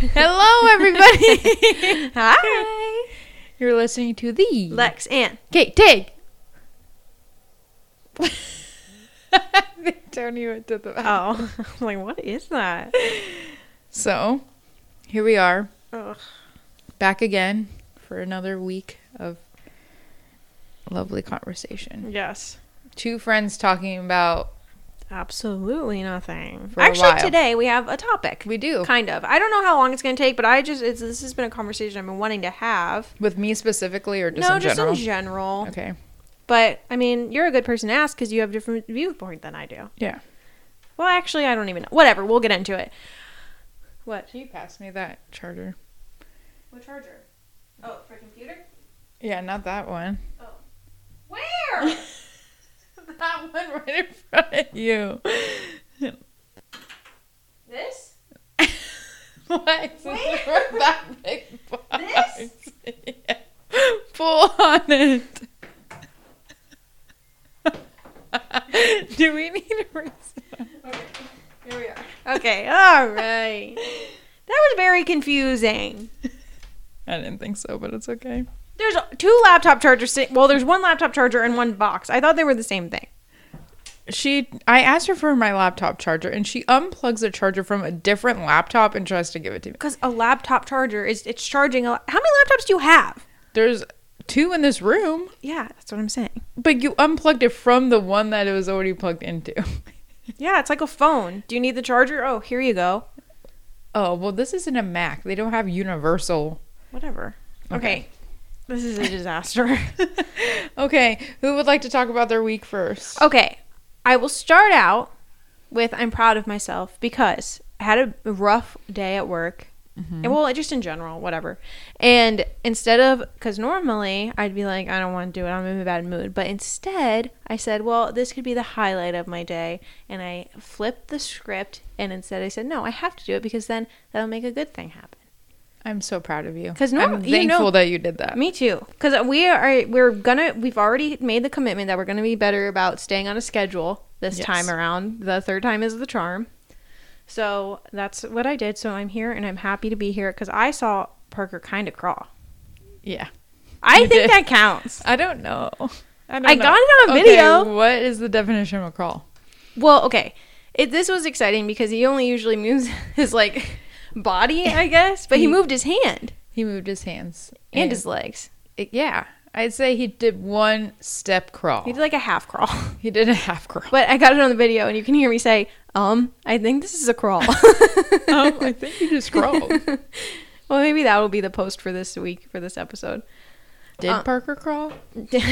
Hello, everybody. Hi. You're listening to the Lex and Okay, take. Tony went to the oh, I'm like what is that? So, here we are, Ugh. back again for another week of lovely conversation. Yes. Two friends talking about Absolutely nothing. Actually, while. today we have a topic. we do Kind of. I don't know how long it's going to take, but I just it's, this has been a conversation I've been wanting to have. with me specifically or just no, in just general. in general. okay. But I mean, you're a good person to ask because you have a different viewpoint than I do. Yeah. Well, actually, I don't even know. Whatever. We'll get into it. What? Can you pass me that charger? What charger? Oh, for computer. Yeah, not that one. Oh. Where? that one right in front of you. this? Why is Where? it that big box? This? Yeah. Pull on it. Do we need a reason? Okay. Here we are. Okay. All right. That was very confusing. I didn't think so, but it's okay. There's two laptop chargers. Well, there's one laptop charger and one box. I thought they were the same thing. She, I asked her for my laptop charger, and she unplugs the charger from a different laptop and tries to give it to me. Because a laptop charger is it's charging. A, how many laptops do you have? There's two in this room, Yeah, that's what I'm saying. but you unplugged it from the one that it was already plugged into. Yeah, it's like a phone. Do you need the charger? Oh, here you go. oh well, this isn't a Mac. They don't have universal. Whatever. Okay. Okay. This is a disaster. Okay, who would like to talk about their week first? okay. I will start out with I'm proud of myself because I had a rough day at work. Mm-hmm. And well, just in general, whatever. And instead of, because normally I'd be like, I don't want to do it, I'm in a bad mood. But instead, I said, well, this could be the highlight of my day. And I flipped the script. And instead, I said, no, I have to do it because then that'll make a good thing happen. I'm so proud of you. 'Cause norm- I'm you thankful know- that you did that. Me too. Because we are, we're gonna, we've already made the commitment that we're gonna be better about staying on a schedule this Yes. time around. The third time is the charm. So that's what I did. So I'm here and I'm happy to be here because I saw Parker kind of crawl. Yeah. I think did. that counts. I don't know. I, don't I know. got it on Okay, video. what is the definition of a crawl? Well, okay. It, this was exciting because he only usually moves his like body, I guess, but he He- moved his hand He moved his hands and his legs. it- yeah. I'd say he did one step crawl. He did like a half crawl. He did a half crawl. But I got it on the video, and you can hear me say, "Um, I think this is a crawl." um, I think he just crawled. well, maybe that will be the post for this week for this episode. Did Uh, Parker crawl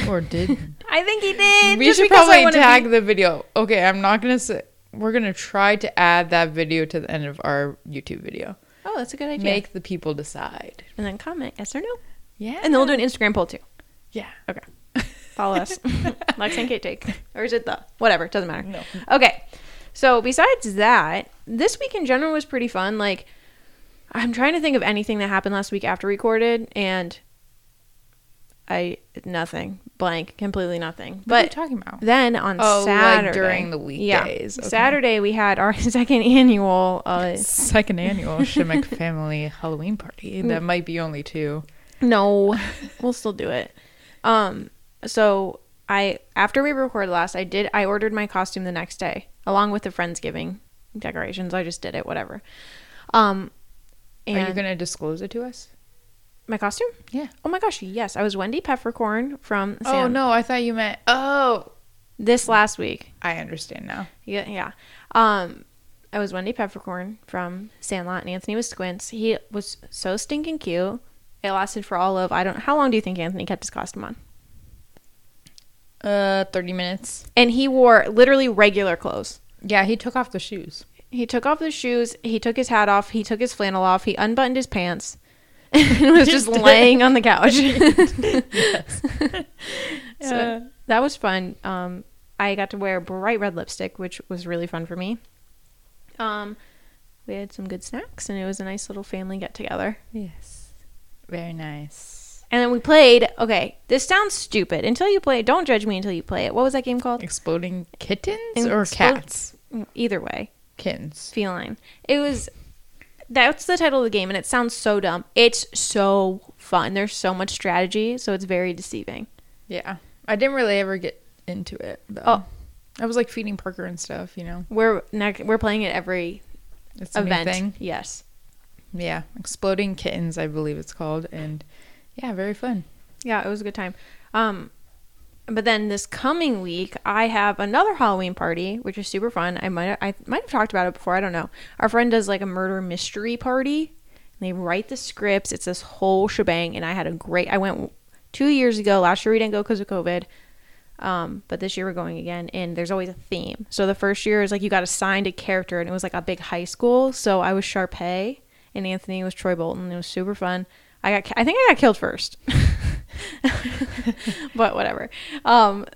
or did? I think he did. we should probably tag be- the video. Okay, I'm not gonna say. We're gonna try to add that video to the end of our YouTube video. oh, that's a good idea. Make the people decide. and then comment yes or no, Yeah. and then we'll do an Instagram poll too. Yeah. Okay, follow us, Lex and Kate take, or is it the whatever? It doesn't matter. No. Okay, so besides that, this week in general was pretty fun. Like, I'm trying to think of anything that happened last week after recorded, and I nothing blank, completely nothing. What are you But talking about? then on Oh, like Saturday during the yeah, weekdays. Okay. Saturday we had our second annual. Uh, Second annual Shimmick family Halloween party. That might be only two. no, we'll still do it. Um, so I after we recorded last, I did I ordered my costume the next day along with the friendsgiving decorations. I just did it, whatever. Um, and Are you gonna disclose it to us? My costume? Yeah. Oh my gosh, yes, I was Wendy Peppercorn from. Oh no, I thought you meant. Oh, this last week. I understand now. Yeah, yeah. Um, I was Wendy Peppercorn from Sandlot, and Anthony was Squints. He was so stinking cute. It lasted for all of I don't. How long do you think Anthony kept his costume on? Uh, thirty minutes. And he wore literally regular clothes. Yeah, he took off the shoes. He took off the shoes. He took his hat off. He took his flannel off. He unbuttoned his pants. and was just laying on the couch. so that was fun. Um, I got to wear bright red lipstick, which was really fun for me. Um, we had some good snacks, and it was a nice little family get together. Yes. Very nice. And then we played. Okay, this sounds stupid. Until you play it, don't judge me until you play it. What was that game called? Exploding kittens or Explode- cats? Either way, Kittens. feline. It was. That's the title of the game, and it sounds so dumb. It's so fun. There's so much strategy, so it's very deceiving. Yeah. I didn't really ever get into it. Though. Oh. I was like feeding Parker and stuff, you know. We're nec- we're playing it every It's event. thing. Yes. Yeah. Exploding Kittens, I believe it's called. And yeah, very fun. Yeah, it was a good time. Um, but then this coming week, I have another Halloween party, which is super fun. I might I might have talked about it before. I don't know. Our friend does like a murder mystery party. And they write the scripts. It's this whole shebang, and I had a great. I went two years ago. Last year we didn't go because of COVID. Um, but this year we're going again, and there's always a theme. So the first year is like you got assigned a character, and it was like a big high school. So I was Sharpay, and Anthony was Troy Bolton. It was super fun. I got, I think I got killed first, but whatever. Um,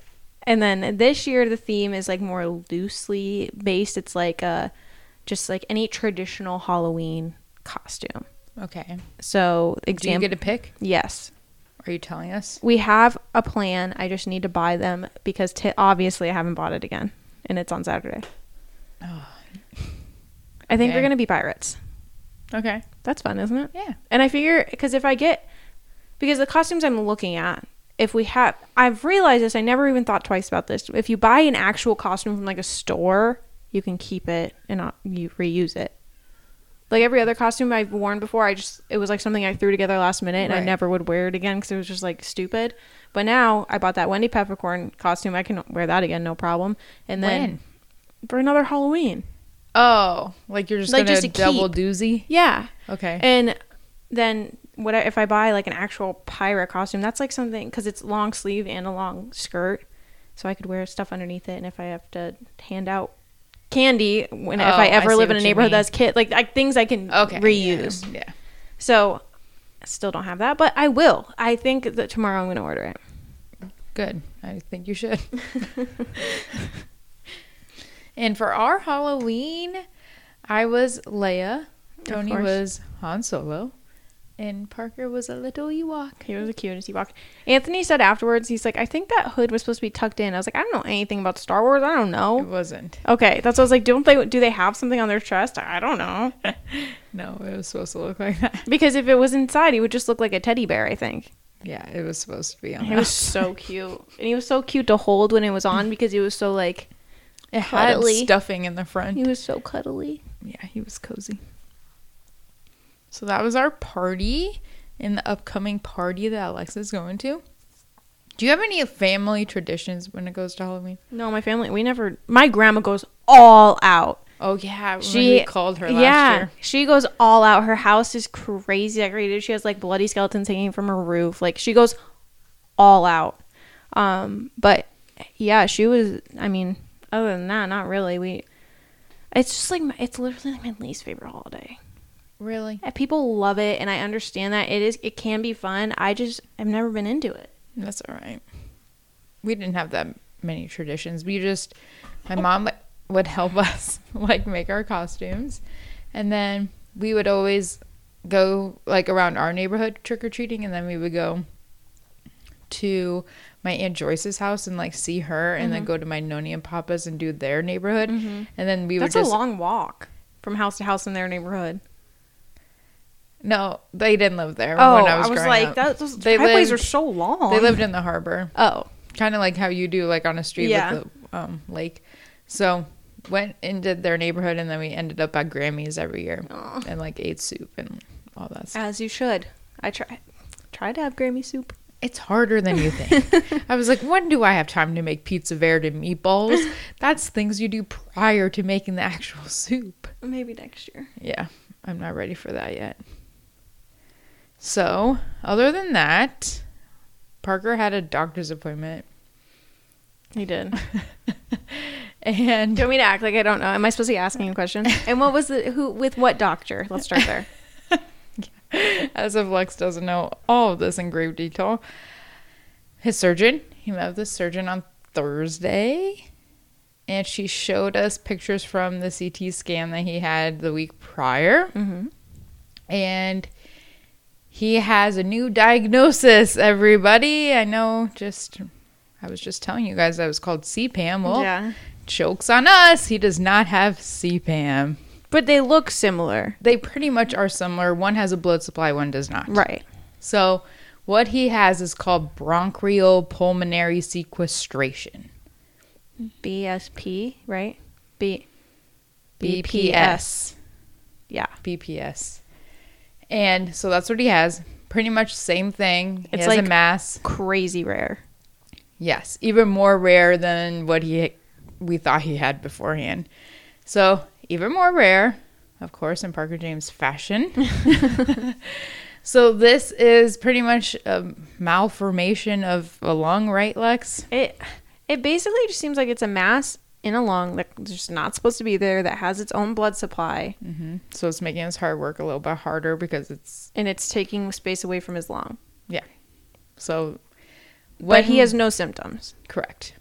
and then this year the theme is like more loosely based. It's like uh, just like any traditional Halloween costume. Okay. So Do you get to pick? yes, Are you telling us? we have a plan. I just need to buy them because t- obviously I haven't bought it again, and it's on Saturday. Oh. I think we're gonna be pirates. Okay. That's fun, isn't it? Yeah. And I figure because if I get because the costumes I'm looking at, if we have, I've realized this. I never even thought twice about this. If you buy an actual costume from like a store, you can keep it and not you reuse it. Like every other costume I've worn before, I just it was like something I threw together last minute, and I never would wear it again because it was just like stupid. But now I bought that Wendy Peppercorn costume. I can wear that again, no problem. And then When? for another Halloween, Oh, like you're just Like, gonna just to double keep. doozy? yeah. Okay. And then what I, if I buy like an actual pirate costume? That's like something because it's long sleeve and a long skirt, so I could wear stuff underneath it. And if I have to hand out candy when if Oh, I I ever see live in a neighborhood that's kid like like things I can okay. reuse. Yeah. yeah. So I still don't have that, but I will. I think that tomorrow I'm going to order it. Good. I think you should. and for our Halloween, I was Leia. Tony was Han Solo. And Parker was a little Ewok. He was the cutest Ewok. Anthony said afterwards, he's like, I think that hood was supposed to be tucked in. I was like, I don't know anything about Star Wars. I don't know. It wasn't. Okay, that's what I was like. Don't they? Do they have something on their chest? I don't know. No, it was supposed to look like that. Because if it was inside, he would just look like a teddy bear. I think Yeah, it was supposed to be on he was so cute, and he was so cute to hold when it was on because he was so like It had cuddly. stuffing in the front. he was so cuddly. yeah, he was cozy. So that was our party in the upcoming party that Alexa's going to. Do you have any family traditions when it goes to Halloween? No, my family, we never. My grandma goes all out. Oh yeah, She we called her last yeah, year. she goes all out. Her house is crazy decorated. She has like bloody skeletons hanging from her roof. Like she goes all out. Um, but yeah, she was. I mean, other than that, not really. We. It's just like my, it's literally like my least favorite holiday. Really? Yeah, People love it, and I understand that it is. It can be fun. I just I've never been into it. That's all right. We didn't have that many traditions. We just, my oh. mom would help us like make our costumes, and then we would always go like around our neighborhood trick or treating, and then we would go to my aunt Joyce's house and like see her, and then go to my noni and papa's and do their neighborhood, and then we would Mm-hmm. That's just a long walk from house to house in their neighborhood. no, they didn't live there Oh, when I I was, was, like, up. that, those They driveways lived- are so long. They lived in the harbor. Oh, kind of like how you do like on a street Yeah. with the um, lake so went into their neighborhood and then we ended up at grammy's every year Aw. and like ate soup and all that stuff as you should. I try try to have Grammy soup. It's harder than you think i was like when do i have time to make pizza verde and meatballs that's things you do prior to making the actual soup Maybe next year. yeah i'm not ready for that yet so other than that parker had a doctor's appointment He did. and Do you want me to act like I don't know? Am I supposed to be asking a question? And what was the who with what doctor? Let's start there. as if Lex doesn't know all of this in grave detail. His surgeon, he met with the surgeon on Thursday, and she showed us pictures from the CT scan that he had the week prior. Mm-hmm. And he has a new diagnosis, everybody. I know, just, I was just telling you guys that was called CPAM. Well, yeah. jokes on us. He does not have CPAM. But they look similar. They pretty much are similar. One has a blood supply, one does not. Right. So, what he has is called bronchial pulmonary sequestration. BSP, right? B BPS. Yeah. BPS. And so that's what he has. Pretty much same thing. He It's has a like- mass. Crazy rare. Yes, even more rare than what he we thought he had beforehand. So even more rare, of course, in Parker James fashion. so this is pretty much a malformation of a lung, right, Lex? It it basically just seems like it's a mass in a lung that's just not supposed to be there that has its own blood supply hmm So it's making his heart work a little bit harder because it's and it's taking space away from his lung. Yeah. So. But he has no symptoms. Correct.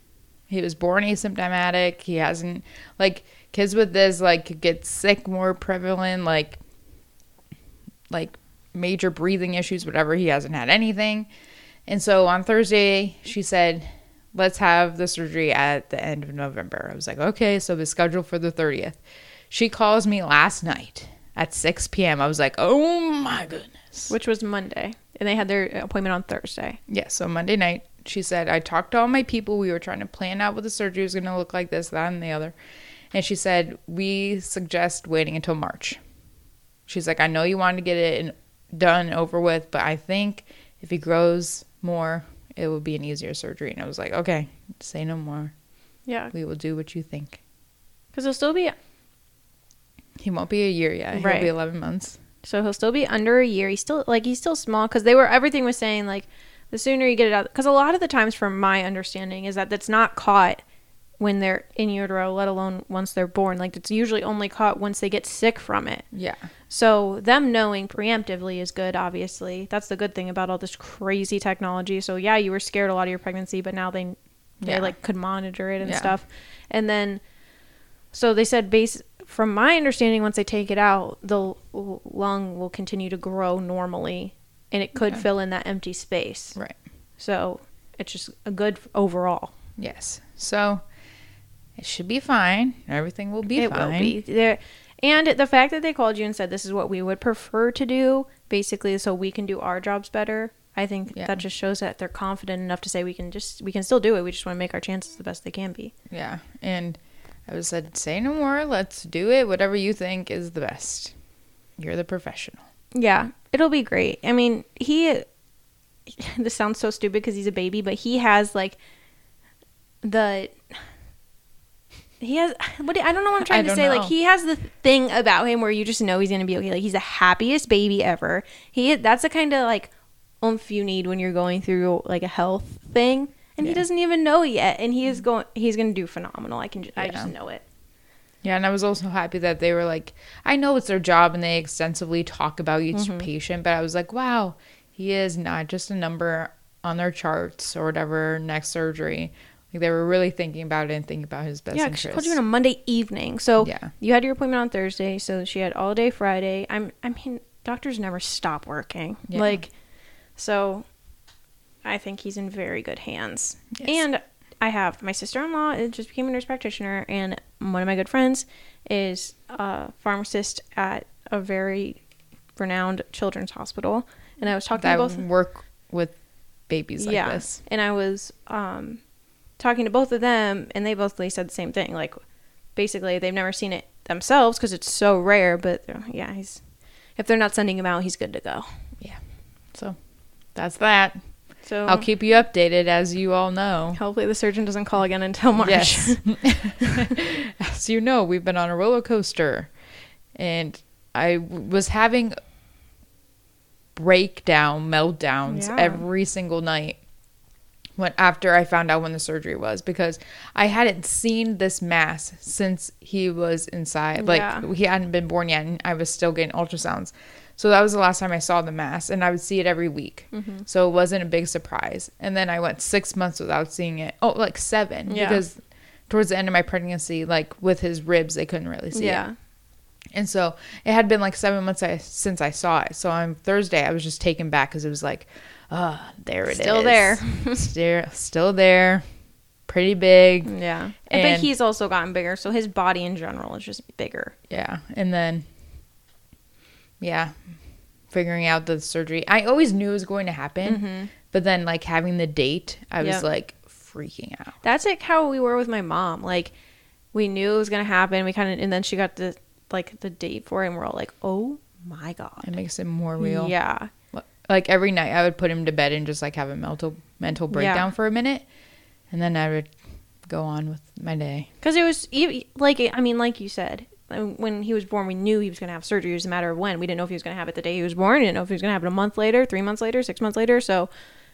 He was born asymptomatic. He hasn't like kids with this like get sick more prevalent, like like major breathing issues, whatever. He hasn't had anything. And so on Thursday, she said, Let's have the surgery at the end of November. I was like, Okay, so it's scheduled for the 30th. She calls me last night at 6 p.m. I was like, Oh my goodness. which was Monday, and they had their appointment on Thursday. Yeah, so Monday night, she said, I talked to all my people. We were trying to plan out what the surgery was going to look like, this, that, and the other. And she said, We suggest waiting until March. She's like, I know you wanted to get it in, done, over with, but I think if he grows more, it would be an easier surgery. And I was like, Okay, say no more. Yeah, We will do what you think. because he'll still be He won't be a year yet. Right. He'll be 11 months. so he'll still be under a year. He's still like he's still small because they were everything was saying like the sooner you get it out because a lot of the times from my understanding is that that's not caught when they're in utero, let alone once they're born. Like it's usually only caught once they get sick from it. Yeah. So them knowing preemptively is good, obviously. That's the good thing about all this crazy technology. So yeah, you were scared a lot of your pregnancy, but now they they Yeah. like could monitor it and Yeah. stuff. And then so they said base from my understanding once they take it out, the l- lung will continue to grow normally and it could Okay. fill in that empty space. Right. So it's just a good overall. Yes. So it should be fine. Everything will be it fine. will be there. And the fact that they called you and said this is what we would prefer to do, basically, so we can do our jobs better. I think Yeah. that just shows that they're confident enough to say we can just we can still do it. We just want to make our chances the best they can be. Yeah. And I was said, say no more. Let's do it. Whatever you think is the best. You're the professional. Yeah, it'll be great. I mean, he. This sounds so stupid because he's a baby, but he has like the. He has what do- I don't know what I'm trying to say. know. Like he has the thing about him where you just know he's gonna be okay. Like he's the happiest baby ever. He that's the kind of like oomph you need when you're going through like a health thing, and he doesn't even know yet. And he is going. He's gonna do phenomenal. I can. ju- I just know it. Yeah, and I was also happy that they were like, I know it's their job and they extensively talk about each Mm-hmm. patient, but I was like, wow, he is not just a number on their charts or whatever next surgery. Like they were really thinking about it and thinking about his best Yeah, 'cause she interest. called you on a Monday evening. So Yeah. you had your appointment on Thursday, so she had all day Friday. I'm I mean, doctors never stop working. Yeah. Like so I think he's in very good hands. Yes. And I have my sister-in-law it just became a nurse practitioner and one of my good friends is a pharmacist at a very renowned children's hospital. And I was talking that to both work with babies like yeah. this. And I was um, talking to both of them, and they both said the same thing. Like, basically, they've never seen it themselves because it's so rare. But yeah, he's if they're not sending him out, he's good to go. Yeah. So that's that. So I'll keep you updated as you all know. hopefully the surgeon doesn't call again until March. Yes. As you know, we've been on a roller coaster, and I w- was having breakdown, meltdowns Yeah. every single night. When after I found out when the surgery was, because I hadn't seen this mass since he was inside. Like Yeah. he hadn't been born yet, and I was still getting ultrasounds. So that was the last time I saw the mass, and I would see it every week. Mm-hmm. So it wasn't a big surprise. And then I went six months without seeing it. Oh, like seven, Yeah. because towards the end of my pregnancy, like with his ribs, they couldn't really see yeah. it. And so it had been like seven months I, since I saw it. So on Thursday, I was just taken back because it was like, ah, there it is, Still there. still, still there, pretty big. Yeah. And- but he's also gotten bigger, so his body in general is just bigger. Yeah. And then, yeah, figuring out the surgery. I always knew it was going to happen, but then, like, having the date, I was like freaking out. That's like how we were with my mom. Like we knew it was gonna happen. We kind of, and then she got the like the date for it, and we're all like, "Oh my god!" It makes it more real. Yeah, Like, every night I would put him to bed and just, like, have a mental, mental breakdown for a minute. And then I would go on with my day. because it was like I mean, like you said, uh, when he was born, we knew he was gonna have surgery. It was a matter of when. We didn't know if he was gonna have it the day he was born. We didn't know if he was gonna have it a month later, three months later, six months later. So,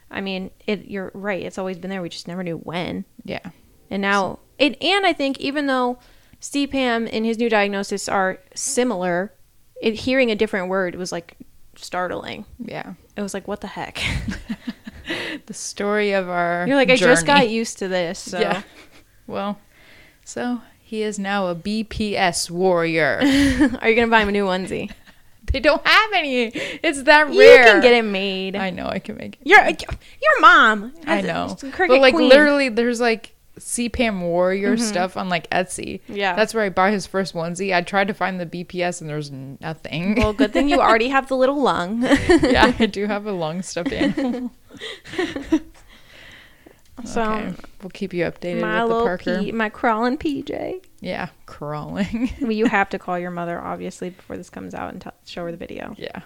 I mean, it. You're right. It's always been there. We just never knew when. Yeah. And now, it, and I think even though CPAM and his new diagnosis are similar, it, hearing a different word was like startling. Yeah. It was like, what the heck? The story of our. You're like, I just got used to this. So. Yeah. Well, so he is now a BPS warrior. Are you gonna buy him a new onesie? they don't have any. It's that rare. You can get it made. I know I can make it. Your your mom. I know. But like queen. literally, there's like CPAM warrior mm-hmm. stuff on like Etsy. Yeah. That's where I bought his first onesie. I tried to find the BPS and there's nothing. Well, good thing you already have the little lung. yeah, I do have a lung stuffed animal. so okay. We'll keep you updated my with the little Parker. P, my crawling PJ. yeah, crawling. well, you have to call your mother obviously before this comes out and t- show her the video. yeah.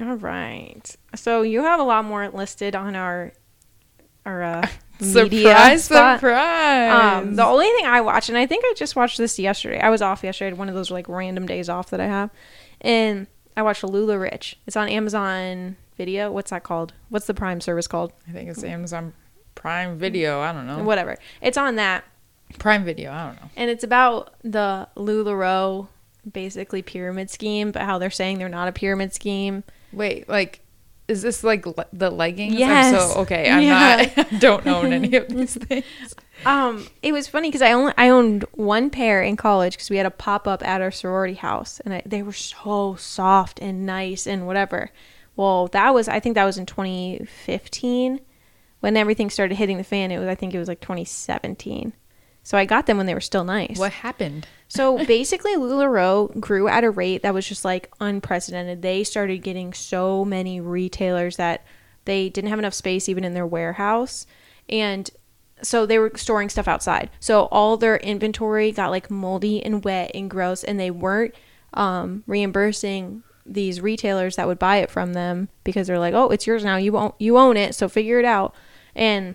All right. So you have a lot more listed on our uh, media Surprise, spot. surprise. Um, the only thing I watched, and I think I just watched this yesterday. I was off yesterday. I had one of those like random days off that I have, and I watched LuLaRich. It's on Amazon Video. What's that called? What's the Prime service called? I think it's Amazon Prime Video. I don't know. Whatever. It's on that, Prime Video. I don't know. and it's about the Lularoe basically pyramid scheme, but how they're saying they're not a pyramid scheme. Wait, like, is this like le- the leggings? I'm Yes. so okay. I'm Yeah. not. Don't own any of these things. Um, it was funny because I only I owned one pair in college because we had a pop up at our sorority house, and I, they were so soft and nice and whatever. Well, that was I think that was in 2015 when everything started hitting the fan. It was I think it was like 2017. So I got them when they were still nice. What happened? So basically, LuLaRoe grew at a rate that was just like unprecedented. They started getting so many retailers that they didn't have enough space even in their warehouse. And so they were storing stuff outside. So all their inventory got like moldy and wet and gross, and they weren't um, reimbursing these retailers that would buy it from them because they're like, "Oh, it's yours now. You own you own it, so figure it out." And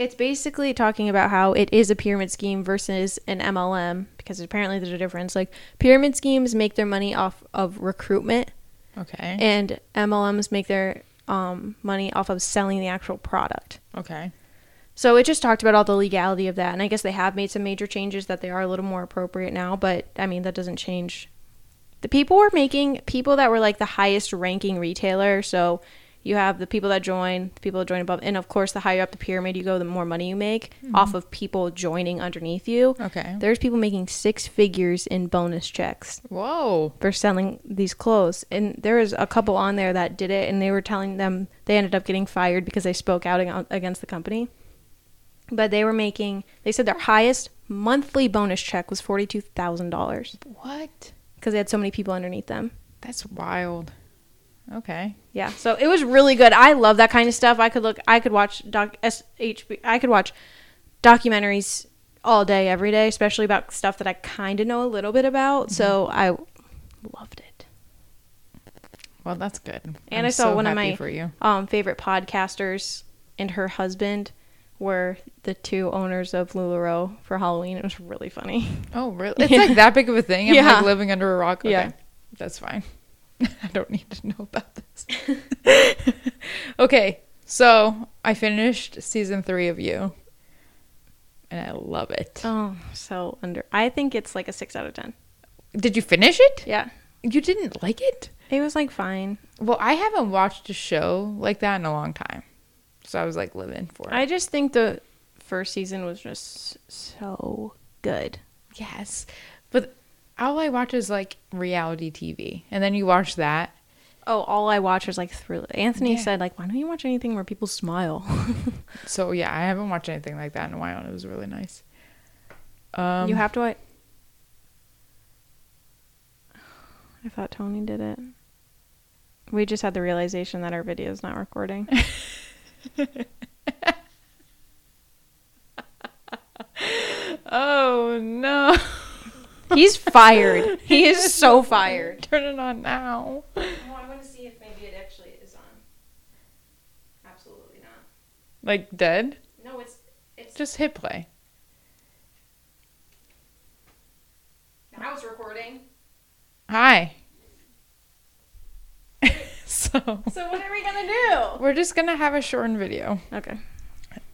it's basically talking about how it is a pyramid scheme versus an MLM because apparently there's a difference. Like pyramid schemes make their money off of recruitment, Okay. and MLMs make their um, money off of selling the actual product. okay. So it just talked about all the legality of that, and I guess they have made some major changes that they are a little more appropriate now. But I mean, that doesn't change. The people were making people that were like the highest ranking retailer. So you have the people that join, the people that join above, and of course, the higher up the pyramid you go, the more money you make mm-hmm. off of people joining underneath you. Okay. There's people making six figures in bonus checks Whoa. for selling these clothes. And there was a couple on there that did it, and they were telling them they ended up getting fired because they spoke out against the company. But they were making, they said their highest monthly bonus check was $42,000 What? because they had so many people underneath them. That's wild. Okay. Yeah, so it was really good. I love that kind of stuff. I could look, I could watch doc, SHB, I could watch documentaries all day, every day, especially about stuff that I kind of know a little bit about. So I loved it. Well, that's good. And I'm I saw so one of my um, favorite podcasters and her husband were the two owners of LuLaRoe for Halloween. It was really funny. Oh, really? It's like that big of a thing. I'm Yeah. like living under a rock. Okay. Yeah. That's fine. I don't need to know about this. okay. So I finished season three of You. And I love it. Oh, so under. I think it's like a six out of ten. Did you finish it? Yeah, You didn't like it? it was like fine. Well, I haven't watched a show like that in a long time. So I was like living for it. I just think the first season was just so good. Yes. But all I watch is like reality TV. And then you watch that Oh, all I watch is like Thriller. Anthony Yeah. said like, why don't you watch anything where people smile? So yeah, I haven't watched anything like that in a while, and it was really nice. Um, you have to. wa- I thought Tony did it. We just had the realization that our video is not recording. Oh no! He's fired. He is so fired. Turn it on now. Well, I want to see if maybe it actually is on. Absolutely not. Like dead? No, it's it's Just hit play. now it's recording. Hi. so So what are we gonna do? we're just gonna have a shortened video. Okay.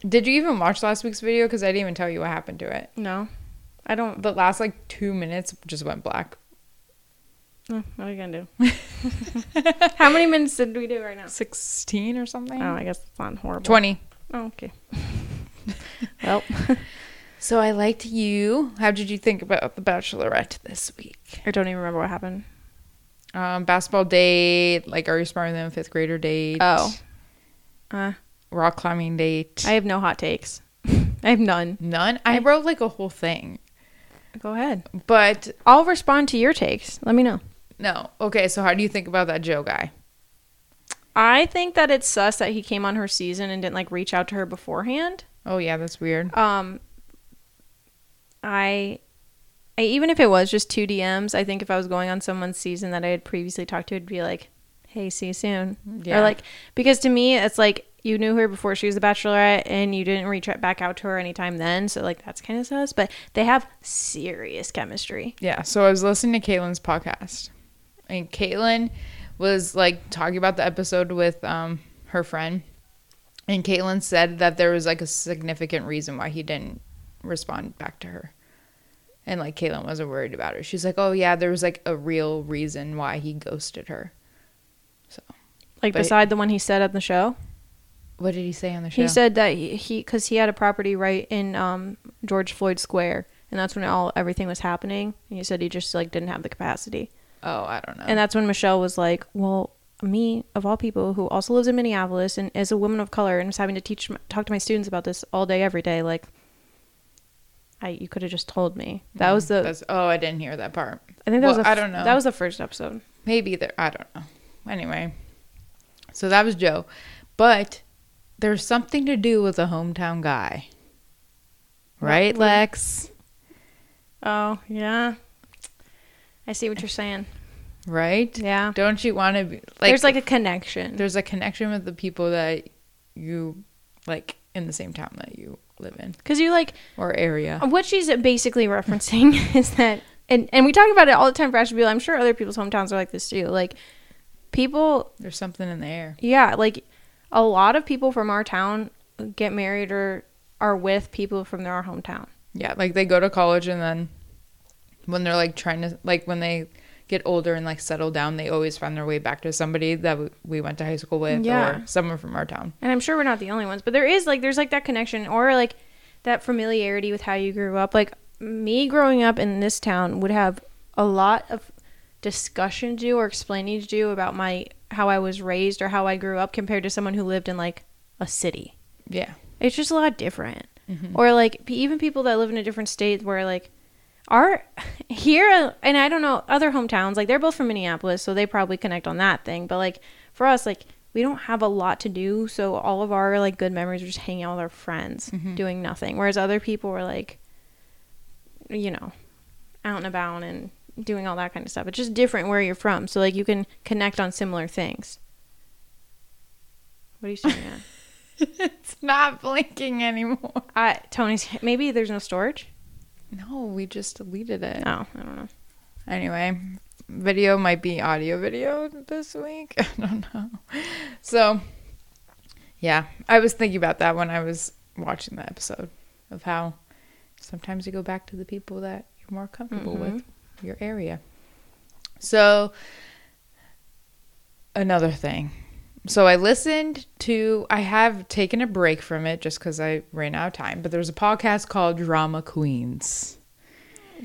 Did you even watch last week's video? Because I didn't even tell you what happened to it. No, I don't. The last like two minutes just went black. mm, What are you gonna do? How many minutes did we do right now? Sixteen or something. Oh, I guess it's not horrible. Twenty. Oh, okay. well, So I liked you. How did you think about the Bachelorette this week? I don't even remember what happened. Um, basketball date, like are you smarter than a fifth grader date? Oh. Uh, rock climbing date. I have no hot takes. I have none. None. I wrote like a whole thing, Go ahead. but I'll respond to your takes. Let me know. no. Okay, so how do you think about that Joe guy? I think that it's sus that he came on her season and didn't like reach out to her beforehand. Oh yeah, that's weird. Um, I, I even if it was just two DMs, I think if I was going on someone's season that I had previously talked to, it'd be like, "Hey, see you soon," Yeah. or like because to me it's like you knew her before she was a bachelorette and you didn't reach out- back out to her anytime then, so like that's kind of sus. But they have serious chemistry. Yeah, so I was listening to Kaitlyn's podcast, and Kaitlyn was like talking about the episode with um her friend, and Kaitlyn said that there was like a significant reason why he didn't respond back to her, and like Kaitlyn wasn't worried about it. She's like, "Oh yeah, there was like a real reason why he ghosted her." So Like But- beside the one he said on the show. what did he say on the show? He said that he because he, had a property right in um, George Floyd Square, and that's when all everything was happening. And he said he just like didn't have the capacity, "Oh, I don't know." and that's when Michelle was like, "Well, me of all people who also lives in Minneapolis and is a woman of color and is having to teach talk to my students about this all day every day, like." I, you could have just told me. That was the. That's, oh, I didn't hear that part. I think that was. well, The, I f- don't know. That was the first episode. Maybe there. I don't know. Anyway, so that was Joe, but there's something to do with a hometown guy, right, What- Lex? Oh yeah, I see what you're saying. Right? Yeah, Don't you want to be like? there's like a connection. there's a connection with the people that you like in the same town that you live in Because you like or area. what she's basically referencing is that, and and we talk about it all the time for Asheville. I'm sure other people's hometowns are like this too. Like people, There's something in the air. yeah, like a lot of people from our town get married or are with people from their hometown. Yeah, like they go to college and then when they're like trying to like when they get older and like settle down, they always find their way back to somebody that we went to high school with Yeah. or someone from our town. And I'm sure we're not the only ones, but there is like there's like that connection or like that familiarity with how you grew up. Like me growing up in this town would have a lot of discussion to do or explaining to do about my how I was raised or how I grew up compared to someone who lived in like a city. Yeah. It's just a lot different. Mm-hmm. Or like even people that live in a different state where like our here and I don't know other hometowns like they're both from Minneapolis so they probably connect on that thing but like for us like we don't have a lot to do so all of our like good memories are just hanging out with our friends mm-hmm. doing nothing whereas other people were like you know out and about and doing all that kind of stuff it's just different where you're from so like you can connect on similar things what are you saying at? it's not blinking anymore. I Tony's maybe there's no storage. No, we just deleted it. Oh, I don't know. Anyway, video might be audio video this week. I don't know. So, yeah, I was thinking about that when I was watching the episode of how sometimes you go back to the people that you're more comfortable mm-hmm. with, your area. So, another thing. So I listened to I have taken a break from it just cuz I ran out of time, but there's a podcast called Drama Queens.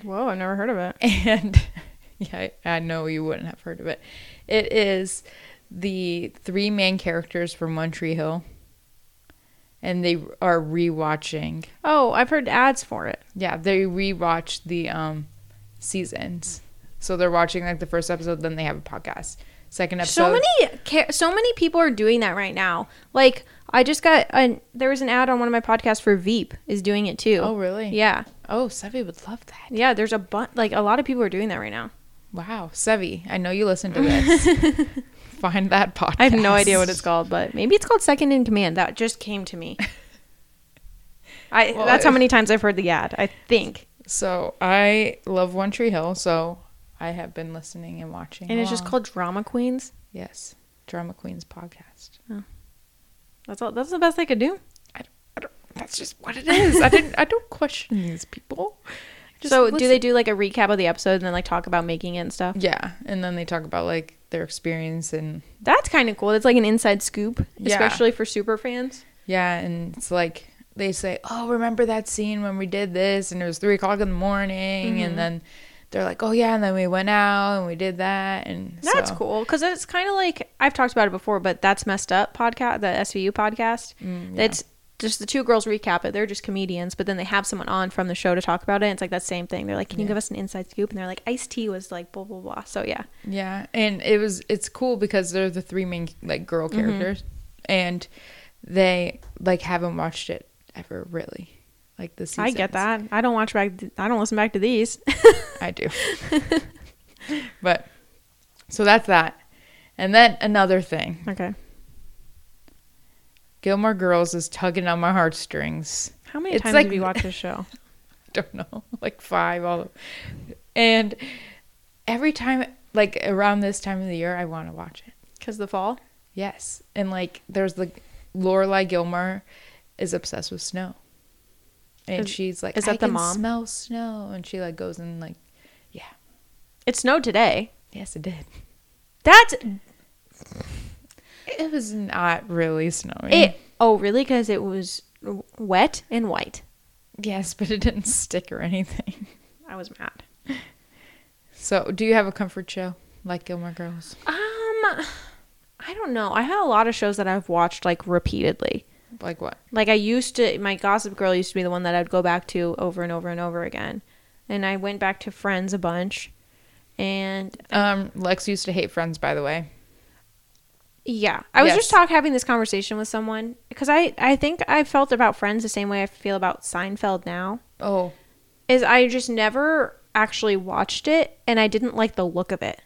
Whoa, I've never heard of it. And Yeah, I, I know you wouldn't have heard of it. It is the three main characters from One Tree Hill, and they are rewatching. Oh, I've heard ads for it. Yeah, they rewatch the um seasons. So they're watching like the first episode, then they have a podcast. Second episode. So many, so many people are doing that right now. Like I just got, a, there was an ad on one of my podcasts for Veep is doing it too. Oh, really? Yeah, Oh, Sevi would love that. yeah. There's a bunch, like a lot of people are doing that right now. Wow, Sevi, I know you listen to this. Find that podcast. I have no idea what it's called, but maybe it's called Second in Command. That just came to me. I Well, that's how many times I've heard the ad. I think, So I love One Tree Hill, so I have been listening and watching. and it's just called Drama Queens. yes, Drama Queens podcast. Oh. That's all. That's the best I could do. I don't, I don't, that's just what it is. I didn't. I don't question these people. Just so do they do like a recap of the episode and then like talk about making it and stuff? Yeah, and then they talk about like their experience and That's kind of cool. It's like an inside scoop, Yeah. especially for super fans. yeah, and it's like they say, "Oh, remember that scene when we did this?" And it was three o'clock in the morning, Mhm. and then they're like, "Oh yeah," and then we went out and we did that, and That's so- cool because it's kind of like I've talked about it before, but that's messed up podcast, the SVU podcast. Mm, yeah. It's just the two girls recap it. They're just comedians, but then they have someone on from the show to talk about it. And it's like that same thing. They're like, "Can you Yeah. give us an inside scoop?" And they're like, "Ice-T was like blah blah blah." So yeah, Yeah, and it was it's cool because they're the three main like girl Mm-hmm. characters, and they like haven't watched it ever really, like the seasons. I get that. I don't watch back. I don't listen back to these. I do, but so that's that, and then another thing, okay. Gilmore Girls is tugging on my heartstrings. How many It's times like- have you watched this show? I Don't know, like five all, and every time like around this time of the year, I want to watch it. Because the fall. Yes, and like there's the Lorelai Gilmore is obsessed with snow, and Is- she's like, is I that the can mom? Smell snow, and she like goes and like, yeah, It snowed today. yes, it did. That's It was not really snowing. it. Oh, really? Because it was wet and white. yes, but it didn't stick or anything. I was mad. So, do you have a comfort show like Gilmore Girls? Um, I don't know. I have a lot of shows that I've watched like repeatedly. Like what? Like I used to, my Gossip Girl used to be the one that I'd go back to over and over and over again. And I went back to Friends a bunch. And Um, Lex used to hate Friends, by the way. yeah, I was Yes. just talk having this conversation with someone because I I think I felt about Friends the same way I feel about Seinfeld now. Oh, Is I just never actually watched it and I didn't like the look of it.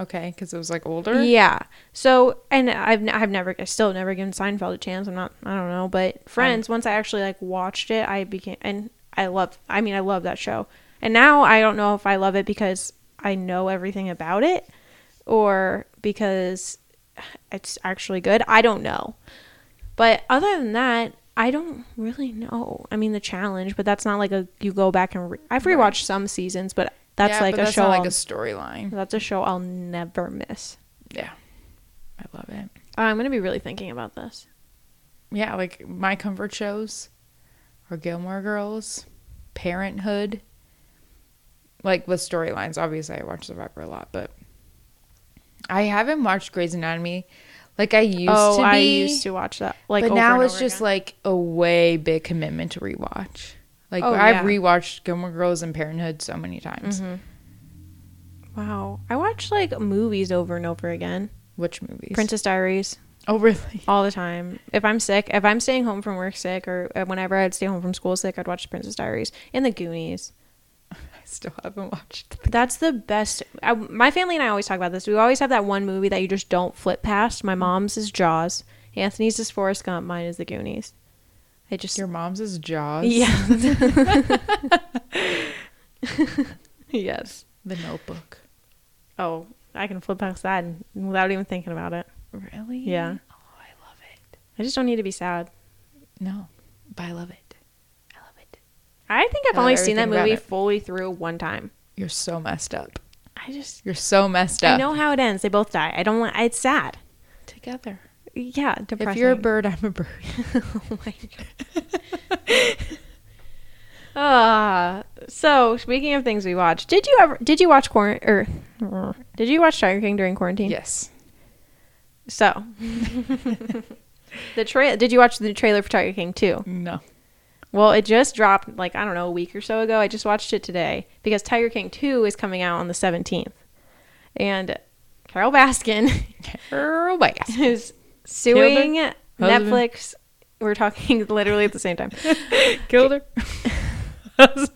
Okay, because it was like older. Yeah. So, and I've n- I've never I still never given Seinfeld a chance. I'm not I don't know, but Friends once I actually like watched it, I became and I love I mean I love that show. And now I don't know if I love it because I know everything about it or because it's actually good. I don't know. But other than that, I don't really know. I mean, the challenge, but that's not like a you go back and re- I've Right. rewatched some seasons, but that's Yeah, like a that's show. like a storyline. that's a show I'll never miss. Yeah, I love it. I'm gonna be really thinking about this. yeah, like my comfort shows are Gilmore Girls, Parenthood. Like with storylines, obviously I watch Survivor a lot, but I haven't watched Grey's Anatomy like I used oh, to be. I used to watch that. Like, but over now it's just again. like a way big commitment to rewatch. Like Oh, I've yeah. rewatched Gilmore Girls and Parenthood so many times. Mhm. wow. I watch like movies over and over again. Which movies? Princess Diaries Oh, really? all the time. If I'm sick, if I'm staying home from work sick, or uh, whenever I'd stay home from school sick, I'd watch Princess Diaries and The Goonies. I still haven't watched. That's the best. I, my family and I always talk about this. We always have that one movie that you just don't flip past. My mom's is Jaws. Anthony's is Forrest Gump. Mine is The Goonies. I just Your mom's is Jaws. yeah. yes. The Notebook. Oh, I can flip past that without even thinking about it. Really? Yeah. Oh, I love it. I just don't need to be sad. No, but I love it. I love it. I think I've I only seen that movie fully through one time. You're so messed up. I just You're so messed up. I know how it ends. They both die. I don't want. It's sad. Together. Yeah, depressing. If you're a bird, I'm a bird. oh my god. Ah, So speaking of things we watched, did you ever did you watch quarant or did you watch Tiger King during quarantine? Yes. So the trail. Did you watch the trailer for Tiger King too? No. Well, it just dropped like I don't know a week or so ago. I just watched it today because Tiger King Two is coming out on the seventeenth, and Carole Baskin Girl, Baskin. is suing Netflix. We're talking literally at the same time. Killed her.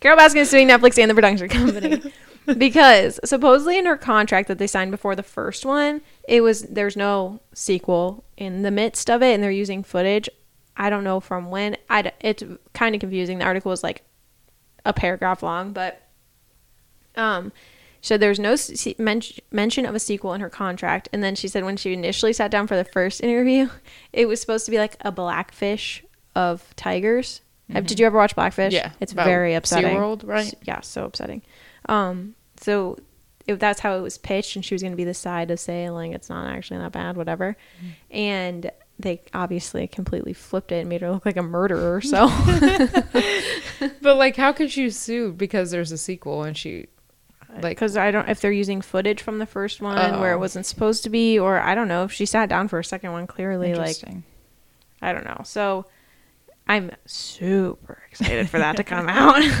Carole Baskin is suing Netflix and the production company because supposedly in her contract that they signed before the first one, it was there's no sequel in the midst of it, and they're using footage. I don't know from when. I it's kind of confusing. The article was like a paragraph long, but um, so there's no se- men- mention of a sequel in her contract. And then she said when she initially sat down for the first interview, it was supposed to be like a blackfish of tigers. Have Did you ever watch Blackfish? Yeah, it's very upsetting. SeaWorld, right? Yeah, so upsetting. Um, so if that's how it was pitched, and she was going to be the side of sailing, it's not actually that bad, whatever. And they obviously completely flipped it and made her look like a murderer. So But like, how could you sue because there's a sequel and she, like, because I don't if they're using footage from the first one where Oh. it wasn't supposed to be, or I don't know if she sat down for a second one. Clearly, like. I don't know. So I'm super excited for that to come out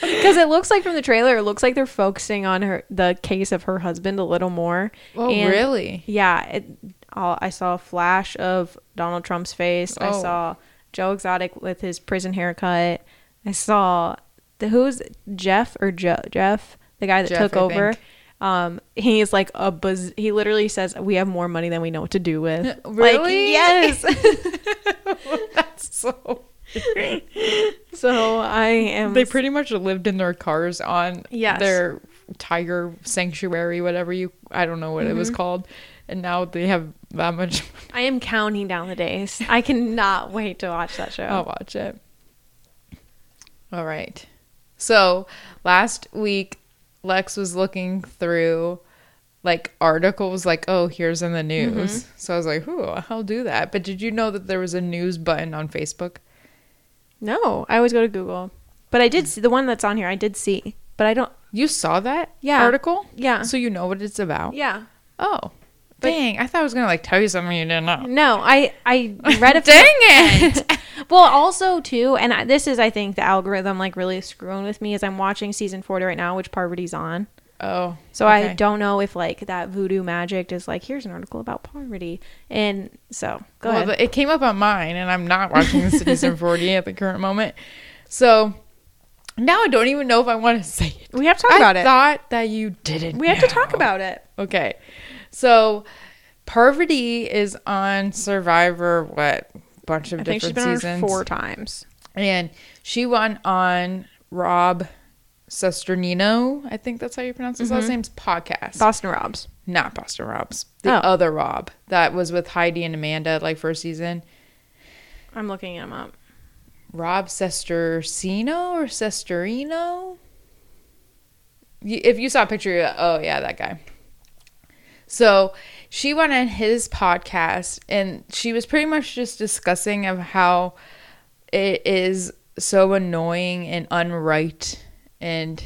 because it looks like from the trailer, it looks like they're focusing on her the case of her husband a little more. oh, And- really? Yeah, it. All, I saw a flash of Donald Trump's face. I Oh. saw Joe Exotic with his prison haircut. I saw the who's Jeff or Joe Jeff, the guy that Jeff, took I over. think. Um, he's like a buzz. He literally says, "We have more money than we know what to do with." Like, Really? yes. That's so. so I am. They pretty much lived in their cars on Yes. their tiger sanctuary, whatever you. I don't know what it was Mm-hmm. called, and now they have that much. I am counting down the days. I cannot wait to watch that show. I'll watch it. All right. So last week, Lex was looking through like articles, like, oh, here's in the news. Mm-hmm. So I was like, ooh, I'll do that. But did you know that there was a news button on Facebook? No, I always go to Google, but I did mm. see the one that's on here. I did see, but I don't. You saw that Yeah. article? Yeah. So you know what it's about? Yeah. Oh. But- Dang, I thought I was gonna like tell you something you didn't know. No, I I read a Dang it! well, also too, and I, this is I think the algorithm like really screwing with me as I'm watching season forty right now, which Parvati's on. oh, So I don't know if like that voodoo magic is like here's an article about Parvati, and so go well, ahead. it came up on mine, and I'm not watching the season 40 at the current moment. So now I don't even know if I want to say it. we have to talk I about it. I thought that you didn't. We have to talk about it. Okay, so Parvati is on Survivor. What bunch of I think she's different been seasons? on four times. and she won on Rob Cesternino. I think that's how you pronounce his Mm-hmm. last name's podcast. Boston Robs. Not Boston Rob's. The Oh. other Rob that was with Heidi and Amanda like first season. I'm looking him up. Rob Sestercino or Sesterino. If you saw a picture, like, oh yeah, that guy. So she went on his podcast and she was pretty much just discussing of how it is so annoying and unright and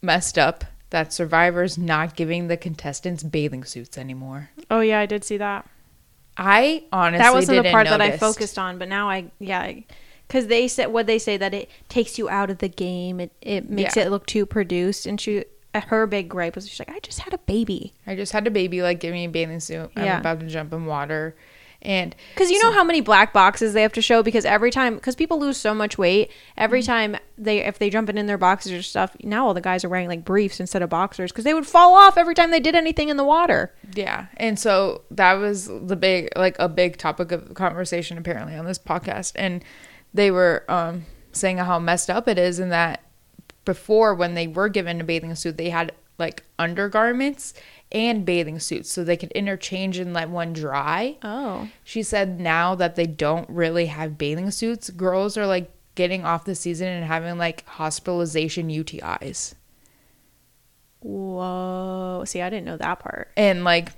messed up that Survivor's not giving the contestants bathing suits anymore. Oh yeah, I did see that. I honestly that wasn't the part that I focused on, but now I yeah, because they said what they say that it takes you out of the game. It it makes Yeah. it look too produced, and she her big gripe was she's like, I just had a baby. I just had a baby, like give me a bathing suit. I'm Yeah. about to jump in water, and Because you know how many black boxes they have to show because every time because people lose so much weight every time they if they jump in, in their boxes or stuff now all the guys are wearing like briefs instead of boxers because they would fall off every time they did anything in the water. yeah, and so that was the big, like a big topic of conversation apparently on this podcast, and they were um, saying how messed up it is, and that before when they were given a bathing suit, they had like undergarments and bathing suits, so they could interchange and let one dry. Oh, She said now that they don't really have bathing suits, girls are like getting off the season and having like hospitalization UTIs. whoa! See, I didn't know that part. And like,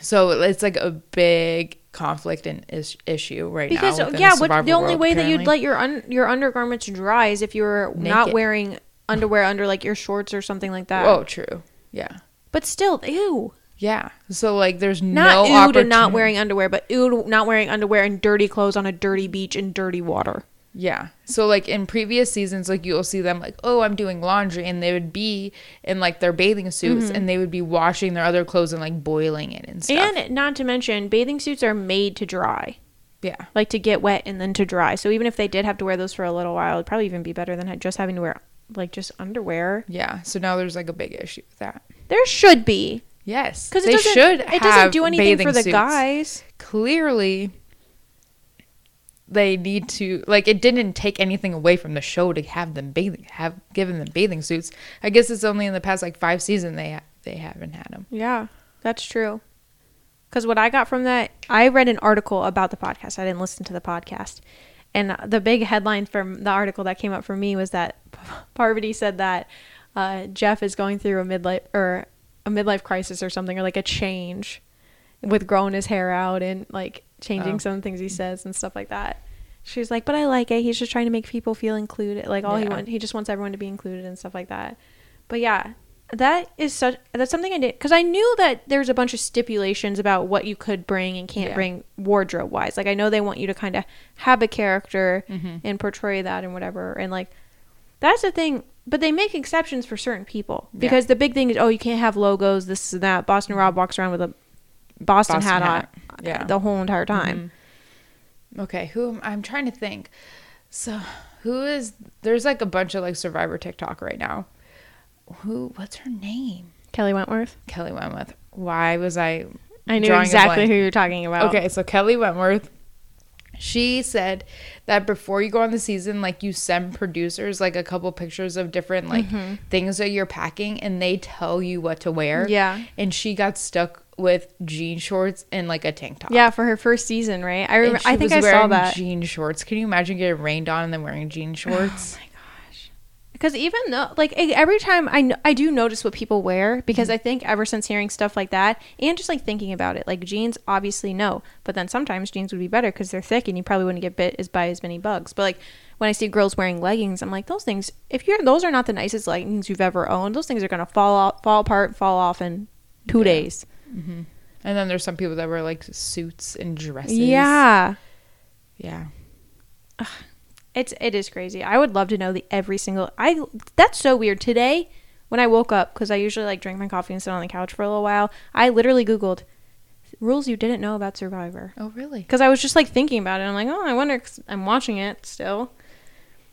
so it's like a big conflict and is- issue right Because now. within yeah, the what the only world, way that you'd let your un, your undergarments dry is if you were not wearing underwear under like your shorts or something like that. Oh, true. Yeah. But still, ew. Yeah. So like, there's Not no ew to not wearing underwear, but ew not wearing underwear and dirty clothes on a dirty beach in dirty water. Yeah. So like in previous seasons, like you'll see them like, oh, I'm doing laundry, and they would be in like their bathing suits, Mm-hmm. and they would be washing their other clothes and like boiling it and stuff. And not to mention, bathing suits are made to dry, yeah. like to get wet and then to dry. So even if they did have to wear those for a little while, it'd probably even be better than just having to wear like just underwear. Yeah. So now there's like a big issue with that. There should be Yes. because it they doesn't. should. it doesn't do anything for the suits. guys. Clearly, they need to like it didn't take anything away from the show to have them bathing have given them bathing suits. I guess it's only in the past like five seasons they they haven't had them. Yeah, that's true. Because what I got from that, I read an article about the podcast. I didn't listen to the podcast. And the big headline from the article that came up for me was that Parvati said that uh, Jeff is going through a midlife or a midlife crisis or something, or like a change with growing his hair out and like changing Oh. some things he says and stuff like that. She's like, but I like it. He's just trying to make people feel included. Like all he wants, he just wants everyone to be included and stuff like that. But yeah, that is such. That's something I did because I knew that there's a bunch of stipulations about what you could bring and can't Yeah. bring wardrobe wise. Like I know they want you to kind of have a character Mhm. and portray that and whatever. And like that's the thing. But they make exceptions for certain people Yeah. because the big thing is, oh, you can't have logos, this and that. Boston Rob walks around with a Boston, Boston hat, hat. on Yeah. the whole entire time. Mhm. Okay, who I'm trying to think. So, who is there's like a bunch of like survivor TikTok right now. Who what's her name? Kelly Wentworth. Kelly Wentworth. Why was I I knew exactly who you're talking about. Okay, so Kelly Wentworth, she said that before you go on the season, like you send producers like a couple pictures of different like Mm-hmm. things that you're packing, and they tell you what to wear. Yeah. and she got stuck with jean shorts and like a tank top. Yeah, for her first season, right? I remember. I think I saw that. jean shorts. Can you imagine getting rained on and then wearing jean shorts? Because even though, like, every time I, I do notice what people wear, because mm-hmm. I think ever since hearing stuff like that, and just like thinking about it, like jeans, obviously no, but then sometimes jeans would be better because they're thick and you probably wouldn't get bit as by as many bugs. But like when I see girls wearing leggings, I'm like, those things, if you're, those are not the nicest leggings you've ever owned. Those things are gonna fall off, fall apart, fall off in two Yeah. days. Mm-hmm. and then there's some people that wear like suits and dresses. Yeah, yeah. It's it is crazy. I would love to know the every single. I that's so weird. Today, when I woke up, because I usually like drink my coffee and sit on the couch for a little while, I literally googled rules you didn't know about Survivor Oh, really? because I was just like thinking about it. I'm like, oh, I wonder. Cause I'm watching it still.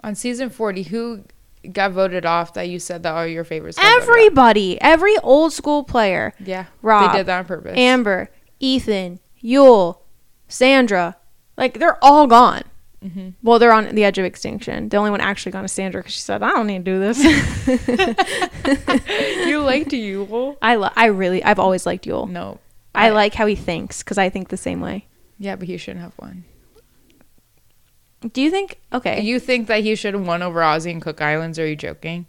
On season 40, who got voted off that you said that are your favorites? got voted off? Everybody, every old school player, Yeah. Rob, They did that on purpose. Amber, Ethan, Yul, Sandra, like they're all gone. Hmm Well, they're on the edge of extinction. The only one actually gone is Sandra because she said, "I don't need to do this." you liked you. I lo- I really I've always liked Yul. No. I like how he thinks because I think the same way. Yeah, but he shouldn't have won. Do you think? Okay, You think that he should have won over Ozzy and Cook Islands? Are you joking?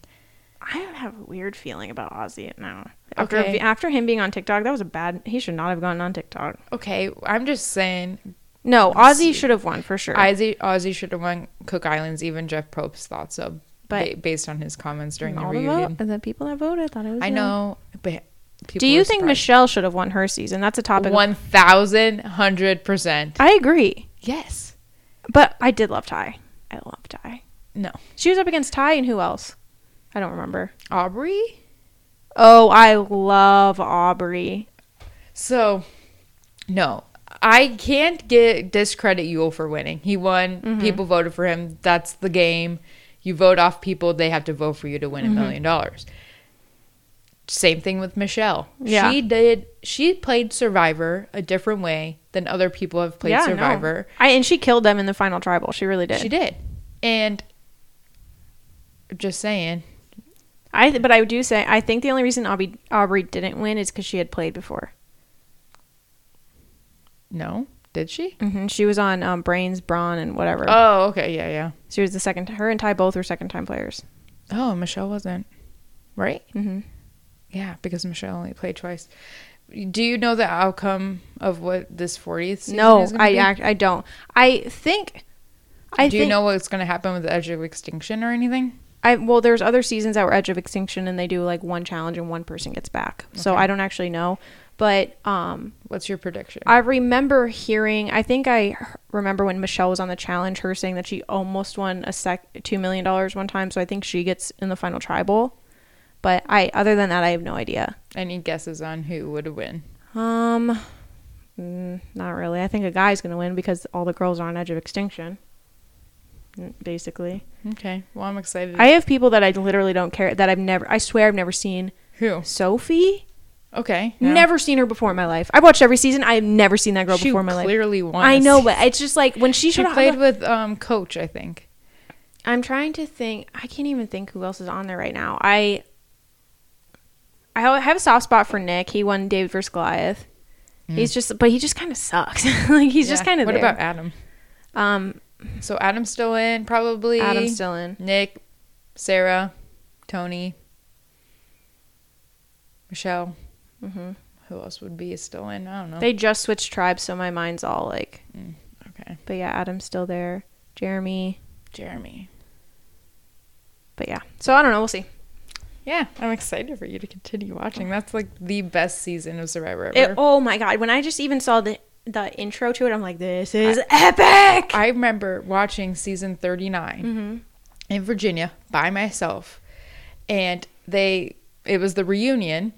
I have a weird feeling about Ozzy now. After Okay. after him being on TikTok, that was a bad. He should not have gone on TikTok. Okay, I'm just saying. No, Ozzy should have won for sure. Ozzy, Ozzy should have won Cook Islands. Even Jeff Probst thought so, But- ba- based on his comments during the reunion. and the people that voted thought it was. I him. know, but people Do you think surprised. Michelle should have won her season? That's a topic. One thousand hundred percent. I agree, Yes. but I did love Tai. I love Tai. No. She was up against Tai and who else? I don't remember. Aubry. Oh, I love Aubry. So, no, I can't get discredit Yul for winning. He won. Mm-hmm. People voted for him. That's the game. You vote off people; they have to vote for you to win a Mm-hmm. million dollars. Same thing with Michelle. Yeah. She did. She played Survivor a different way than other people have played yeah, no. Survivor. I and she killed them in the final tribal. She really did. She did, and just saying. I but I do say I think the only reason Aubry Aubry didn't win is because she had played before. No, did she? hmm She was on um, Brains, Brawn, and whatever. Oh, okay, yeah, yeah. she was the second. Her and Tai both were second time players. Oh, Michelle wasn't. Right? hmm Yeah, because Michelle only played twice. Do you know the outcome of what this 40th No, is I be? act, I don't. I think. I Do think, you know what's going to happen with the Edge of Extinction or anything? I well, there's other seasons that were Edge of Extinction, and they do like one challenge and one person gets back. So I don't actually know, but um, What's your prediction? I remember hearing. I think I remember when Michelle was on the challenge, her saying that she almost won a sec two million dollars one time. So I think she gets in the final tribal. But I, other than that, I have no idea. Any guesses on who would win? Um, mm, not really. I think a guy's gonna win because all the girls are on Edge of Extinction. Mm, Basically, Okay. Well, I'm excited. I have people that I literally don't care that I've never. I swear I've never seen who? Sophie. Okay. yeah. Never seen her before in my life. I've watched every season. I have never seen that girl She before in my life. clearly won. I know, but it's just like when she she played with um Coach, I think. I'm trying to think. I can't even think who else is on there right now. I I have a soft spot for Nick. He won David vs Goliath. He's just, but he just kind of sucks. like he's just Mm. Kind of What there. about Adam? um So Adam's still in, probably. Adam's still in. Nick, Sarah, Tony, Michelle. Hmm Who else would be still in? I don't know. They just switched tribes, so my mind's all like. okay. But yeah, Adam's still there. Jeremy. Jeremy. But yeah, so I don't know. We'll see. Yeah, I'm excited for you to continue watching. That's like the best season of Survivor It, oh my god! When I just even saw the the intro to it, I'm like, this is epic. I remember watching season 39 hmm in Virginia by myself, and they it was the reunion,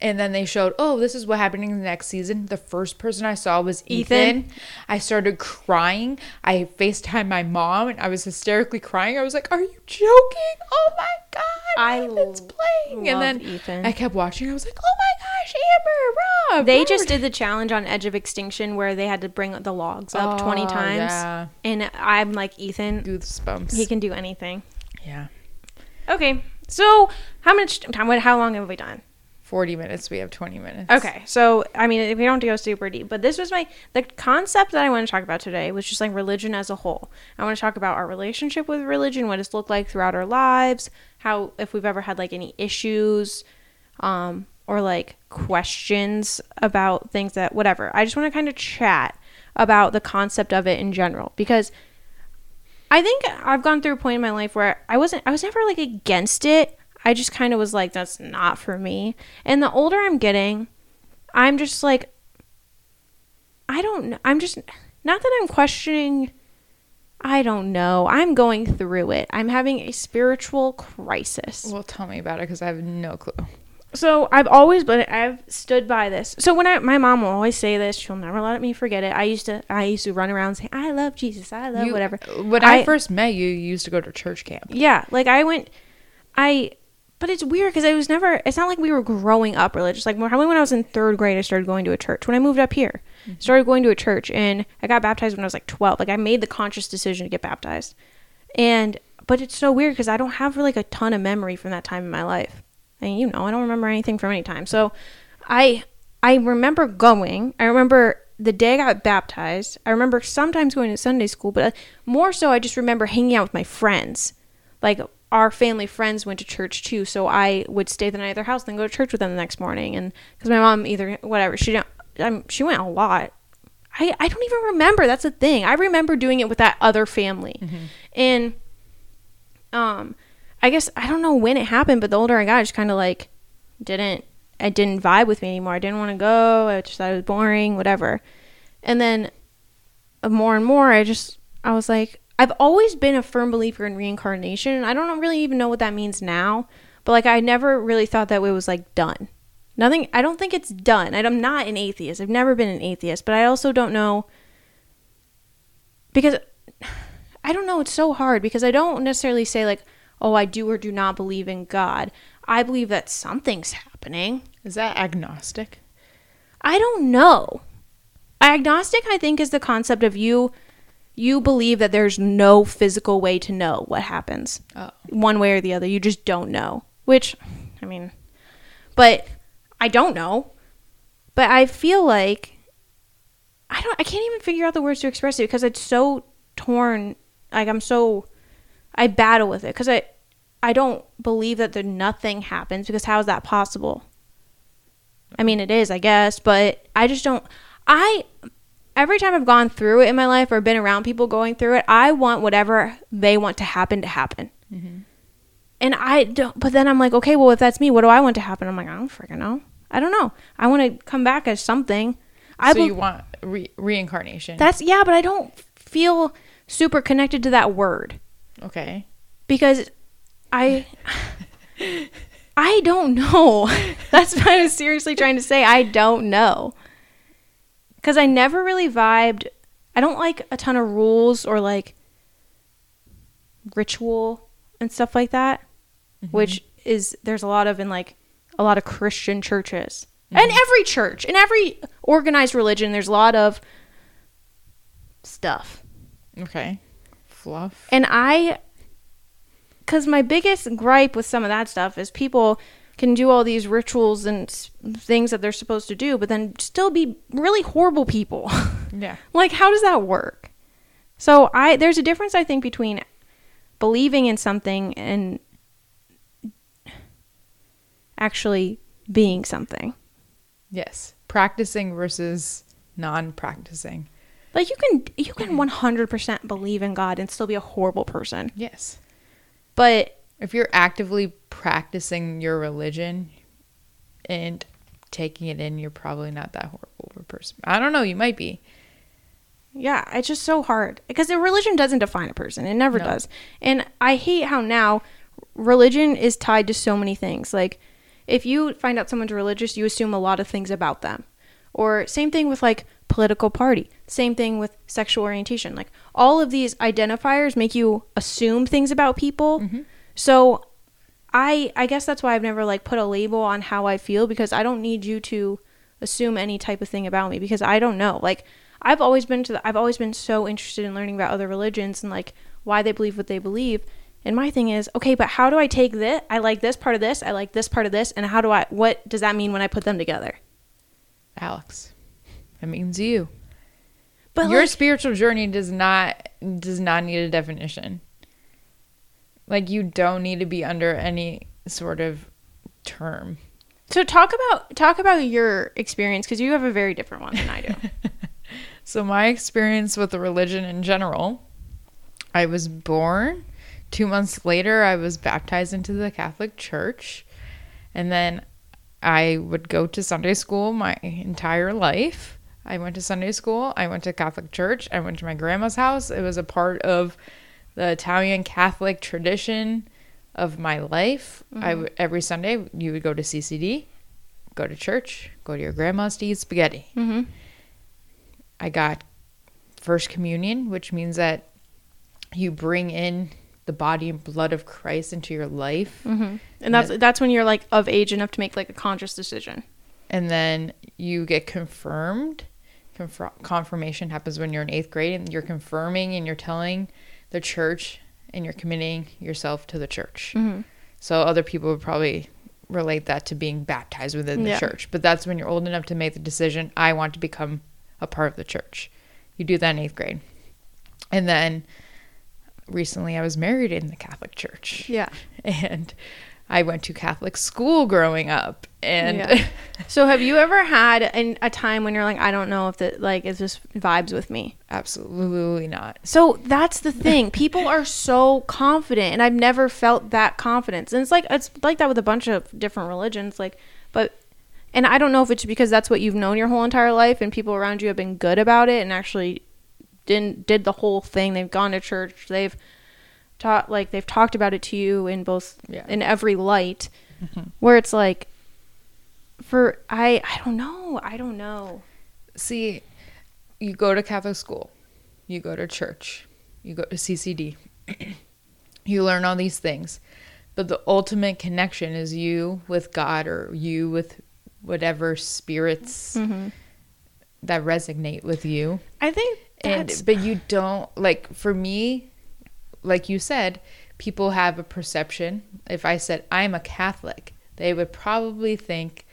and then they showed, oh, this is what happened in the next season. The first person I saw was Ethan. Ethan. I started crying. I FaceTimed my mom, and I was hysterically crying. I was like, "Are you joking? Oh my god, I Ethan's playing!" And then Ethan. I kept watching. I was like, "Oh my gosh, Amber, Rob!" They Robert." just did the challenge on Edge of Extinction where they had to bring the logs up 20 Oh, times. Yeah, And I'm like, Ethan, goosebumps. he can do anything. yeah, Okay, so how much time? How long have we done? Forty minutes. We have twenty minutes. Okay, so I mean, we don't have to go super deep, but this was my the concept that I want to talk about today was just like religion as a whole. I want to talk about our relationship with religion, what it's looked like throughout our lives, how if we've ever had like any issues, um, or like questions about things that whatever. I just want to kind of chat about the concept of it in general because I think I've gone through a point in my life where I wasn't I was never like against it. I just kind of was like that's not for me. And the older I'm getting, I'm just like I don't I'm just not that I'm questioning I don't know. I'm going through it. I'm having a spiritual crisis. Well, tell me about it because I have no clue. So I've always been I've stood by this. So when I my mom will always say this, she'll never let me forget it. I used to I used to run around saying I love Jesus, I love You- whatever. When I, I- first met you, you used to go to church camp. Yeah, like I went, I, but it's weird because I was never. It's not like we were growing up religious. Like probably when I was in third grade, I started going to a church. When I moved up here, started going to a church, and I got baptized when I was like twelve. Like I made the conscious decision to get baptized, and but it's so weird because I don't have like a ton of memory from that time in my life. I mean, you know, I don't remember anything from any time. So, I I remember going. I remember the day I got baptized. I remember sometimes going to Sunday school, but uh, more so, I just remember hanging out with my friends. Like our family friends went to church too, so I would stay the night at their house, then go to church with them the next morning. And because my mom either whatever she didn't, um, she went a lot. I I don't even remember. That's the thing. I remember doing it with that other family, and um, I guess I don't know when it happened, but the older I got, I just kind of like didn't I didn't vibe with me anymore. I didn't want to go. I just thought it was boring, whatever. And then uh, more and more, I just I was like, I've always been a firm believer in reincarnation. I don't really even know what that means now, but like I never really thought that it was like done. Nothing. I don't think it's done. I'm not an atheist. I've never been an atheist, but I also don't know because I don't know. It's so hard because I don't necessarily say like, oh, I do or do not believe in God. I believe that something's happening. Is that agnostic? I don't know. Agnostic, I think, is the concept of you. You believe that there's no physical way to know what happens, Oh. one way or the other. You just don't know. Which, I mean, but I don't know. But I feel like I don't. I can't even figure out the words to express it because it's so torn. Like I'm so, I battle with it because I, I don't believe that there nothing happens because how is that possible? I mean, it is, I guess, but I just don't. I every time I've gone through it in my life or been around people going through it, I want whatever they want to happen to happen. Mm-hmm. And I don't. But then I'm like, okay, well, if that's me, what do I want to happen? I'm like, I don't freaking know. I don't know. I want to come back as something. I so bel- you want re- reincarnation. that's yeah, but I don't feel super connected to that word okay. because I I don't know. That's what I was seriously trying to say. I don't know. Cuz I never really vibed. I don't like a ton of rules or like ritual and stuff like that, mm-hmm. which is there's a lot of in like a lot of Christian churches. Mm-hmm. And every church, in every organized religion there's a lot of stuff. Okay. Fluff. And I, because my biggest gripe with some of that stuff is people can do all these rituals and things that they're supposed to do, but then still be really horrible people. Yeah. like, how does that work? So I there's a difference I think between believing in something and actually being something. Yes. Practicing versus non-practicing. Like you can you can 100% believe in God and still be a horrible person. Yes. But If you're actively practicing your religion and taking it in, you're probably not that horrible of a person. I don't know. You might be. Yeah, it's just so hard because the religion doesn't define a person. It never No. does. And I hate how now religion is tied to so many things. Like if you find out someone's religious, you assume a lot of things about them. Or same thing with like political party. Same thing with sexual orientation. Like all of these identifiers make you assume things about people. Mm-hmm. So I I guess that's why I've never like put a label on how I feel because I don't need you to assume any type of thing about me because I don't know. Like I've always been to the, I've always been so interested in learning about other religions and like why they believe what they believe. And my thing is, okay, but how do I take this? I like this part of this, I like this part of this, and how do I what does that mean when I put them together? Alex. It means you. But your like, spiritual journey does not does not need a definition. Like you don't need to be under any sort of term. so talk about talk about your experience because you have a very different one than I do. So my experience with the religion in general, I was born. Two months later, I was baptized into the Catholic Church, and then I would go to Sunday school my entire life. I went to Sunday school. I went to Catholic church. I went to my grandma's house. It was a part of the Italian Catholic tradition of my life. I w- every Sunday you would go to CCD, go to church, go to your grandma's to eat spaghetti. mm-hmm. I got first communion, which means that you bring in the body and blood of Christ into your life. Mm-hmm. And that's that's when you're like of age enough to make like a conscious decision. And then you get confirmed. Confir- confirmation happens when you're in eighth grade and you're confirming and you're telling the church and you're committing yourself to the church. Mm-hmm. So other people would probably relate that to being baptized within the Yeah. church. But that's when you're old enough to make the decision, I want to become a part of the church. You do that in eighth grade. And then recently I was married in the Catholic Church. Yeah. And I went to Catholic school growing up. And Yeah. So have you ever had an, a time when you're like, I don't know if that like is this vibes with me? absolutely not. So that's the thing. People are so confident, and I've never felt that confidence. And it's like it's like that with a bunch of different religions. Like, but and I don't know if it's because that's what you've known your whole entire life, and people around you have been good about it and actually didn't did the whole thing. They've gone to church. They've taught like they've talked about it to you in both Yeah. in every light. Mm-hmm. Where it's like, for I I don't know I don't know. See, you go to Catholic school, you go to church, you go to CCD, you learn all these things. But the ultimate connection is you with God or you with whatever spirits mm-hmm. that resonate with you. I think And that's but you don't like for me, like you said, people have a perception. If I said I'm a Catholic, they would probably think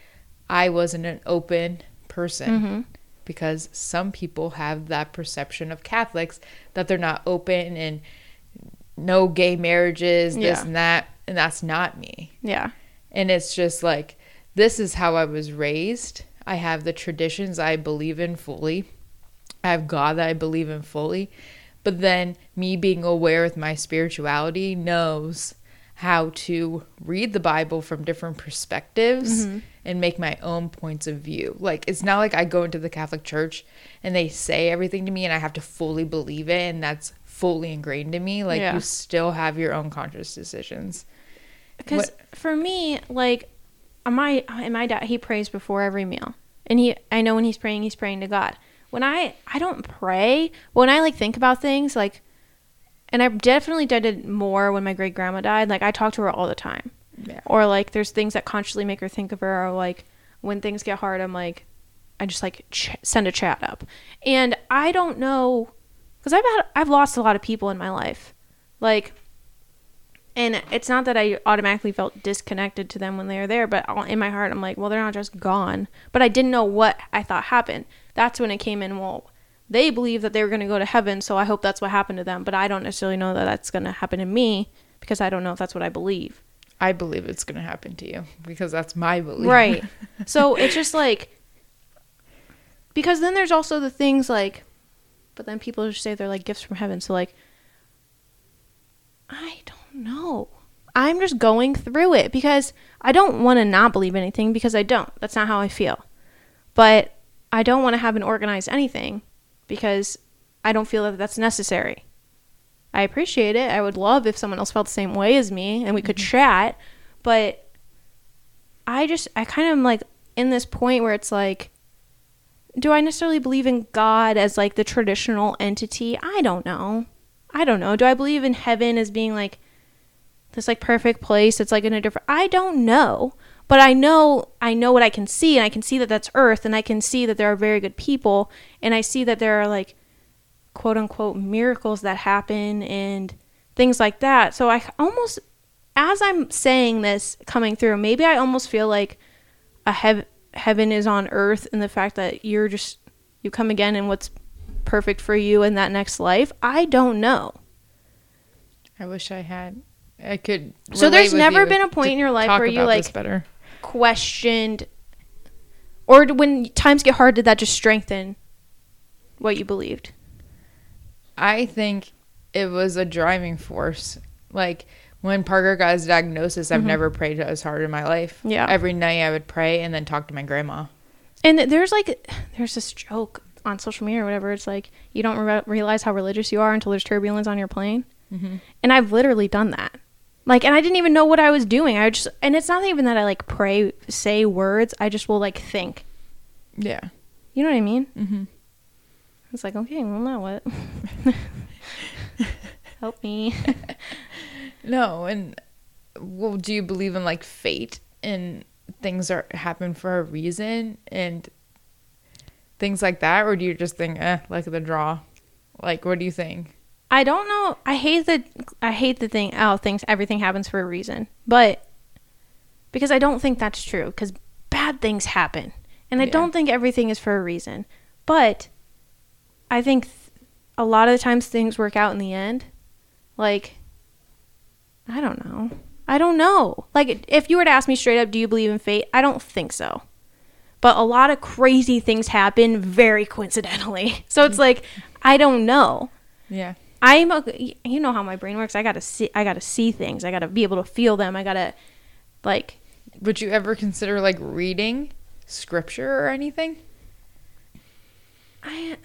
I wasn't an open person Mm-hmm. because some people have that perception of Catholics that they're not open and no gay marriages, this Yeah. and that, and that's not me. yeah. And it's just like this is how I was raised. I have the traditions I believe in fully. I have God that I believe in fully. But then me being aware with my spirituality knows how to read the Bible from different perspectives Mm-hmm. and make my own points of view. Like it's not like I go into the Catholic Church and they say everything to me and I have to fully believe it and that's fully ingrained in me. Like Yeah. you still have your own conscious decisions. Because What- for me, like my and my dad, he prays before every meal, and he I know when he's praying, he's praying to God. When I I don't pray, when I like think about things like, and I definitely did it more when my great grandma died. Like I talk to her all the time, Yeah. or like there's things that consciously make her think of her, or like when things get hard, I'm like, I just like ch- send a chat up, and I don't know because I've had I've lost a lot of people in my life, like and it's not that I automatically felt disconnected to them when they were there, but in my heart, I'm like, well, they're not just gone. But I didn't know what I thought happened. That's when it came in. Well, they believe that they were going to go to heaven, so I hope that's what happened to them. But I don't necessarily know that that's going to happen to me because I don't know if that's what I believe. I believe it's going to happen to you because that's my belief. Right. so it's just like, because then there's also the things like, but then people just say they're like gifts from heaven. So, like, I don't know. I'm just going through it because I don't want to not believe anything because I don't. That's not how I feel. But I don't want to have an organized anything because I don't feel that that's necessary. I appreciate it. I would love if someone else felt the same way as me and we could mm-hmm. chat, but I just I kind of am like in this point where it's like do I necessarily believe in God as like the traditional entity? I don't know. I don't know. Do I believe in heaven as being like this like perfect place It's like in a different I don't know. But I know I know what I can see and I can see that that's earth and I can see that there are very good people and I see that there are like quote unquote miracles that happen and things like that. So I almost as I'm saying this coming through, maybe I almost feel like a hev- heaven is on earth in the fact that you're just you come again and what's perfect for you in that next life. I don't know. I wish I had. I could. So there's never been a point in your life where you, like, better. Questioned or when times get hard did that just strengthen what you believed? I think it was a driving force. Like when Parker got his diagnosis, I've never prayed as hard in my life. Mm-hmm. Yeah. Every night I would pray and then talk to my grandma. And there's like there's this joke on social media or whatever. It's like you don't re- realize how religious you are until there's turbulence on your plane. Mm-hmm. And I've literally done that. Like, and I didn't even know what I was doing. I just, and it's not even that I like pray, say words. I just will like think. Yeah. You know what I mean? Mm-hmm. It's like, okay, well, now what? Help me. No, and well, do you believe in like fate and things are happen for a reason and things like that, or do you just think, eh, like the draw? Like, what do you think? I don't know. I hate the I hate the thing. Oh, things everything happens for a reason, but because I don't think that's true. Because bad things happen, and I Yeah. don't think everything is for a reason. But I think th- a lot of the times things work out in the end. Like I don't know. I don't know. Like if you were to ask me straight up, do you believe in fate? I don't think so. But a lot of crazy things happen very coincidentally. So it's mm. like I don't know. Yeah. I'm a, you know how my brain works. I gotta see. I gotta see things. I gotta be able to feel them. I gotta like. Would you ever consider like reading scripture or anything? I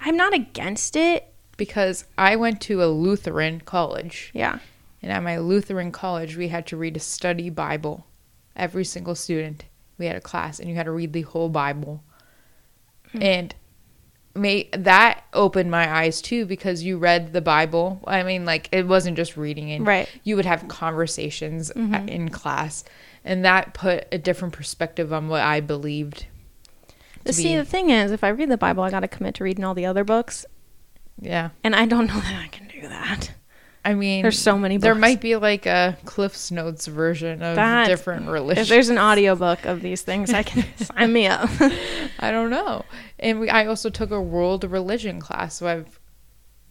I'm not against it. Because I went to a Lutheran college, Yeah. and at my Lutheran college, we had to read a study Bible. Every single student, we had a class, and you had to read the whole Bible. Hmm. And may that opened my eyes too because you read the Bible. I mean, like it wasn't just reading it. Right. You would have conversations a- in class, and that put a different perspective on what I believed. to See, be- the thing is, if I read the Bible, I gotta commit to reading all the other books, Yeah. and I don't know that I can do that. I mean, There's so many There might be like a Cliff's Notes version of That- different religions. If there's an audiobook of these things, I can sign me up. I don't know. And we, I also took a world religion class, so I've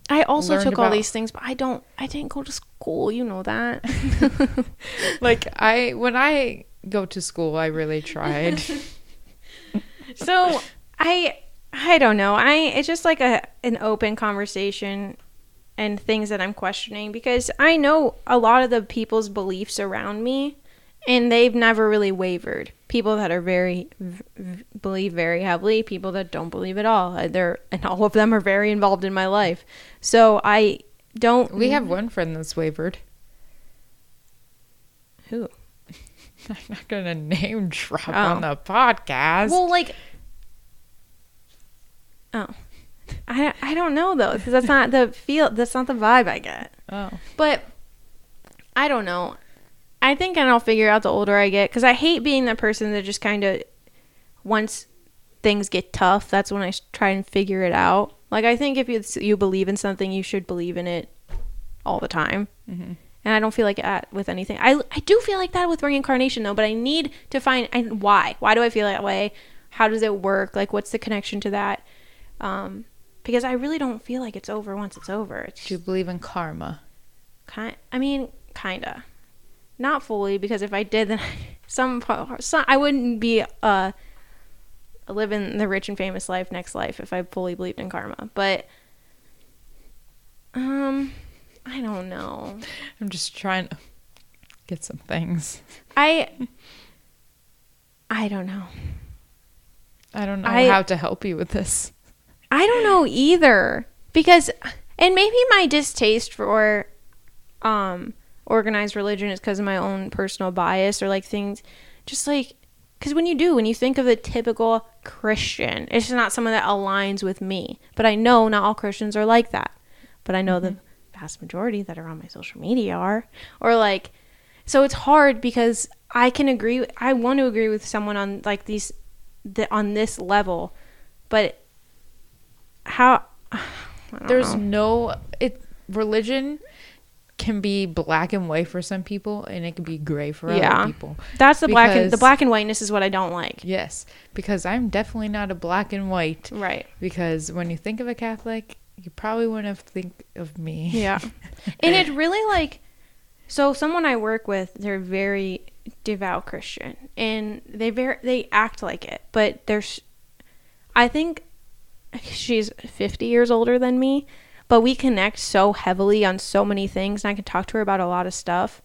I also took all these things, but I don't. I didn't go to school. You know that. like I when I go to school. I really tried. so I I don't know. I it's just like a an open conversation and things that I'm questioning because I know a lot of the people's beliefs around me and they've never really wavered. People that are very v- v- believe very heavily, people that don't believe at all. Uh, They're and all of them are very involved in my life. So I don't we have one friend that's wavered. who? I'm not gonna name drop Oh. on the podcast. Well, like Oh. I I don't know though because that's not the feel that's not the vibe I get. oh, But I don't know. I think and I'll figure out the older I get because I hate being that person that just kind of once things get tough, that's when I try and figure it out. Like I think if you you believe in something, you should believe in it all the time. Mhm. And I don't feel like that with anything. I I do feel like that with reincarnation though, but I need to find and why. Why do I feel that way? How does it work? Like what's the connection to that? Um, because I really don't feel like it's over once it's over. It's do you believe in karma? kind I mean, kinda. Not fully because if I did then some, some I wouldn't be uh living the rich and famous life next life if I fully believed in karma. But um I don't know. I'm just trying to get some things. I I don't know. I don't know I- how to help you with this. I don't know either because and maybe my distaste for um organized religion is because of my own personal bias or like things. Just like because when you do when you think of the typical christian it's just not someone that aligns with me but i know not all christians are like that. But i know the vast majority that are on my social media are or like so it's hard because i can agree i want to agree with someone on like these the, on this level but how There's know. no it religion can be black and white for some people and it can be gray for Yeah. other people. That's the black and the black and whiteness is what I don't like. Yes, because I'm definitely not a black and white Right. because when you think of a Catholic, you probably wouldn't have think of me. Yeah. and it really like so someone I work with, they're very devout Christian and they very they act like it, but there's I think she's 50 years older than me, but we connect so heavily on so many things and I can talk to her about a lot of stuff.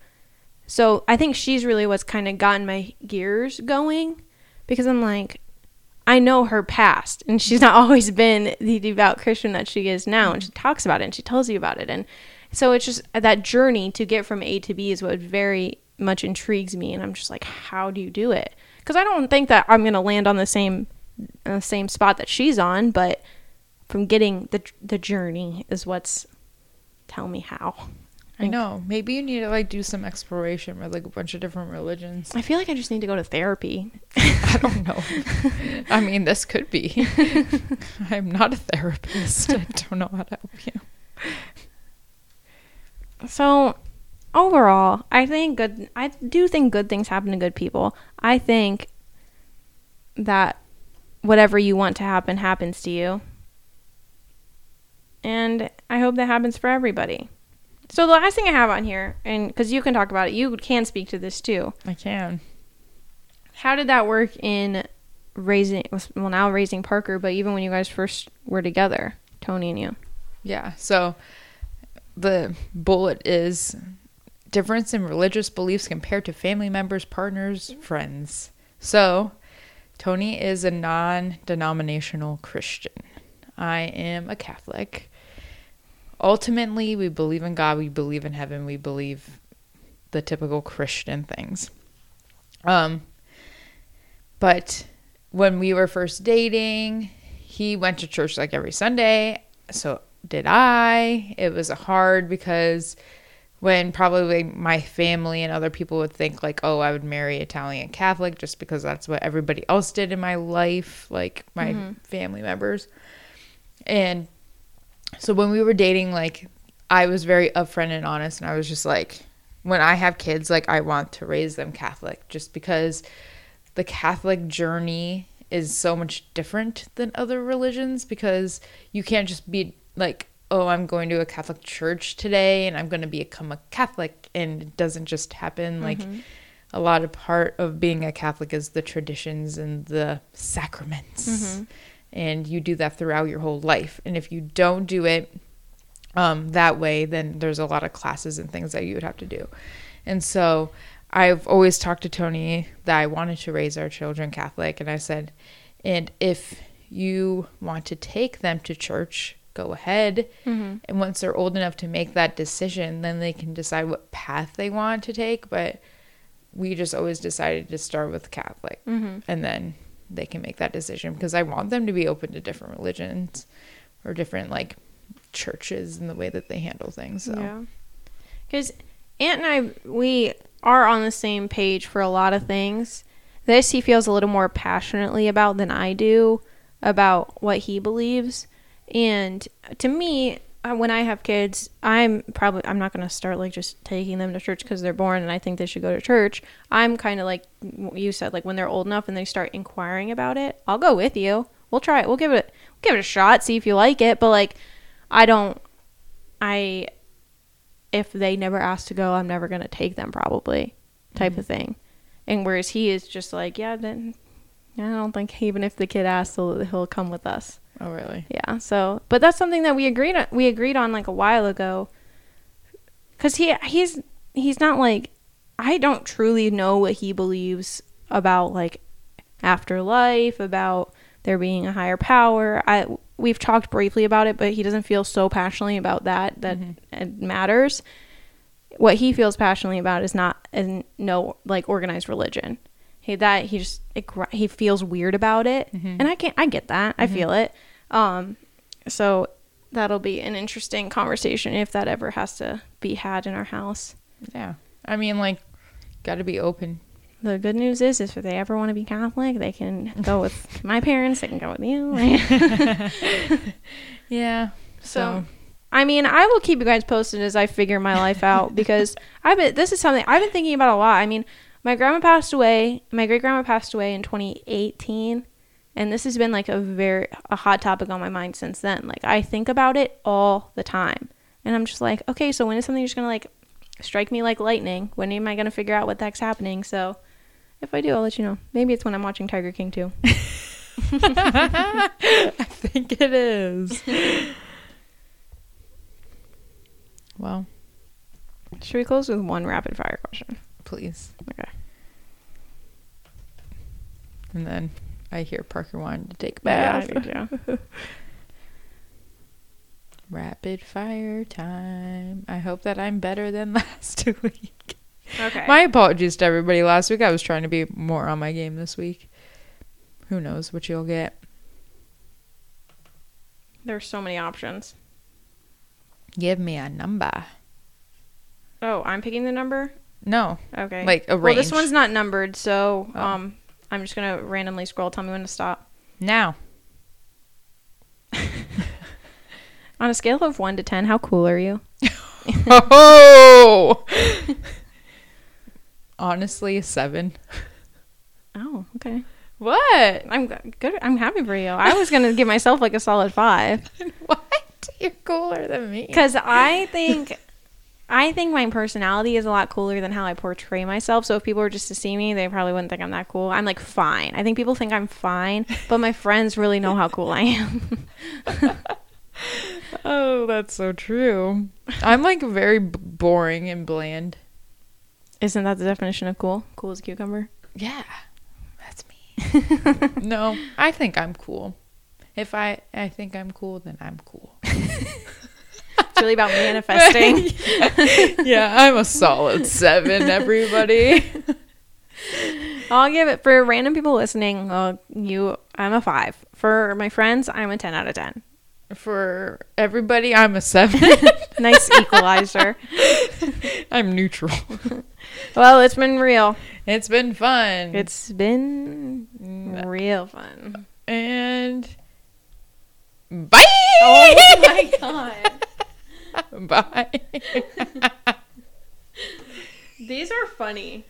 So, I think she's really what's kind of gotten my gears going because I'm like I know her past, and she's not always been the devout Christian that she is now. And she talks about it, and she tells you about it, and so it's just uh, that journey to get from A to B is what very much intrigues me. And I'm just like, how do you do it? Because I don't think that I'm gonna land on the same uh, same spot that she's on, but from getting the the journey is what's tell me how. I know. Maybe you need to like do some exploration with like a bunch of different religions. I feel like I just need to go to therapy. I don't know. I mean, this could be. I'm not a therapist. I don't know how to help you. So, overall, I think good. I do think good things happen to good people. I think that whatever you want to happen happens to you, and I hope that happens for everybody. So the last thing I have on here, and because you can talk about it, you can speak to this too. I can. How did that work in raising? Well, now raising Parker, but even when you guys first were together, Tony and you. Yeah. So the bullet is difference in religious beliefs compared to family members, partners, friends. So Tony is a non denominational Christian. I am a Catholic. Ultimately, we believe in God, we believe in heaven, we believe the typical Christian things. Um, but when we were first dating, he went to church like every Sunday. So did I. It was hard because when probably my family and other people would think like, oh, I would marry Italian Catholic just because that's what everybody else did in my life, like my mm-hmm. family members. And so when we were dating, like I was very upfront and honest, and I was just like, when I have kids, like I want to raise them Catholic, just because the Catholic journey is so much different than other religions because you can't just be like, oh, I'm going to a Catholic church today and I'm going to become a Catholic, and it doesn't just happen. Like a lot of part of being a Catholic is the traditions and the sacraments. Mm-hmm. And you do that throughout your whole life. And if you don't do it um, that way, then there's a lot of classes and things that you would have to do. And so I've always talked to Tony that I wanted to raise our children Catholic. And I said, and if you want to take them to church, go ahead. Mm-hmm. And once they're old enough to make that decision, then they can decide what path they want to take. But we just always decided to start with Catholic. Mm-hmm. And then they can make that decision because I want them to be open to different religions or different like churches and the way that they handle things. So Yeah. Because Aunt and I, we are on the same page for a lot of things. This he feels a little more passionately about than I do about what he believes. And to me, uh, when I have kids, I'm probably I'm not going to start like just taking them to church because they're born and I think they should go to church. I'm kind of like you said, like when they're old enough and they start inquiring about it, I'll go with you. We'll try it. We'll give it we'll give it a shot, see if you like it. But like, I don't. I if they never ask to go, I'm never going to take them probably type of thing. And whereas he is just like, yeah, then I don't think even if the kid asks, he'll, he'll come with us. Oh really? Yeah. So, but that's something that we agreed on, we agreed on like a while ago. Cuz he he's he's not like I don't truly know what he believes about like afterlife, about there being a higher power. I we've talked briefly about it, but he doesn't feel so passionately about that that mm-hmm. it matters. What he feels passionately about is not is no like organized religion. He that he just it, he feels weird about it, mm-hmm. and I can't I get that I mm-hmm. feel it. Um, so that'll be an interesting conversation if that ever has to be had in our house. Yeah. I mean like got to be open. The good news is, is if they ever want to be Catholic, they can go with my parents. They can go with you. Yeah. So, I mean, I will keep you guys posted as I figure my life out because I've been. This is something I've been thinking about a lot. I mean, my grandma passed away. My great grandma passed away in 2018, and this has been like a very a hot topic on my mind since then. Like I think about it all the time, and I'm just like, okay, so when is something just gonna like strike me like lightning? When am I gonna figure out what the heck's happening? So. If I do, I'll let you know. Maybe it's when I'm watching Tiger King too. I think it is. well, Should we close with one rapid fire question? please. Okay. And then I hear Parker wanted to take a Yeah, I bath. do too. Rapid fire time. I hope that I'm better than last week. Okay. My apologies to everybody last week. I was trying to be more on my game this week. Who knows what you'll get? There's so many options. Give me a number. Oh, I'm picking the number. No, Okay. like a range. Well, this one's not numbered, so Oh. um, I'm just gonna randomly scroll. Tell me when to stop. now. On a scale of one to ten, how cool are you? Oh. Honestly, a seven. Oh, okay. What? I'm good. I'm happy for you. I was gonna give myself like a solid five What? You're cooler than me. because I think. I think my personality is a lot cooler than how I portray myself. So if people were just to see me, they probably wouldn't think I'm that cool. I'm like fine. I think people think I'm fine, but my friends really know how cool I am. Oh, that's so true. I'm like very b- boring and bland. Isn't that the definition of cool? Cool as a cucumber. Yeah, that's me. no, I think I'm cool. If I I think I'm cool, then I'm cool. It's really about manifesting. yeah, I'm a solid seven, everybody. I'll give it for random people listening. Uh, you, I'm a five. For my friends, I'm a ten out of ten. For everybody, I'm a seven. Nice equalizer. I'm neutral. well, it's been real. It's been fun. It's been Mm, real fun. and bye. Oh my god. Bye. These are funny.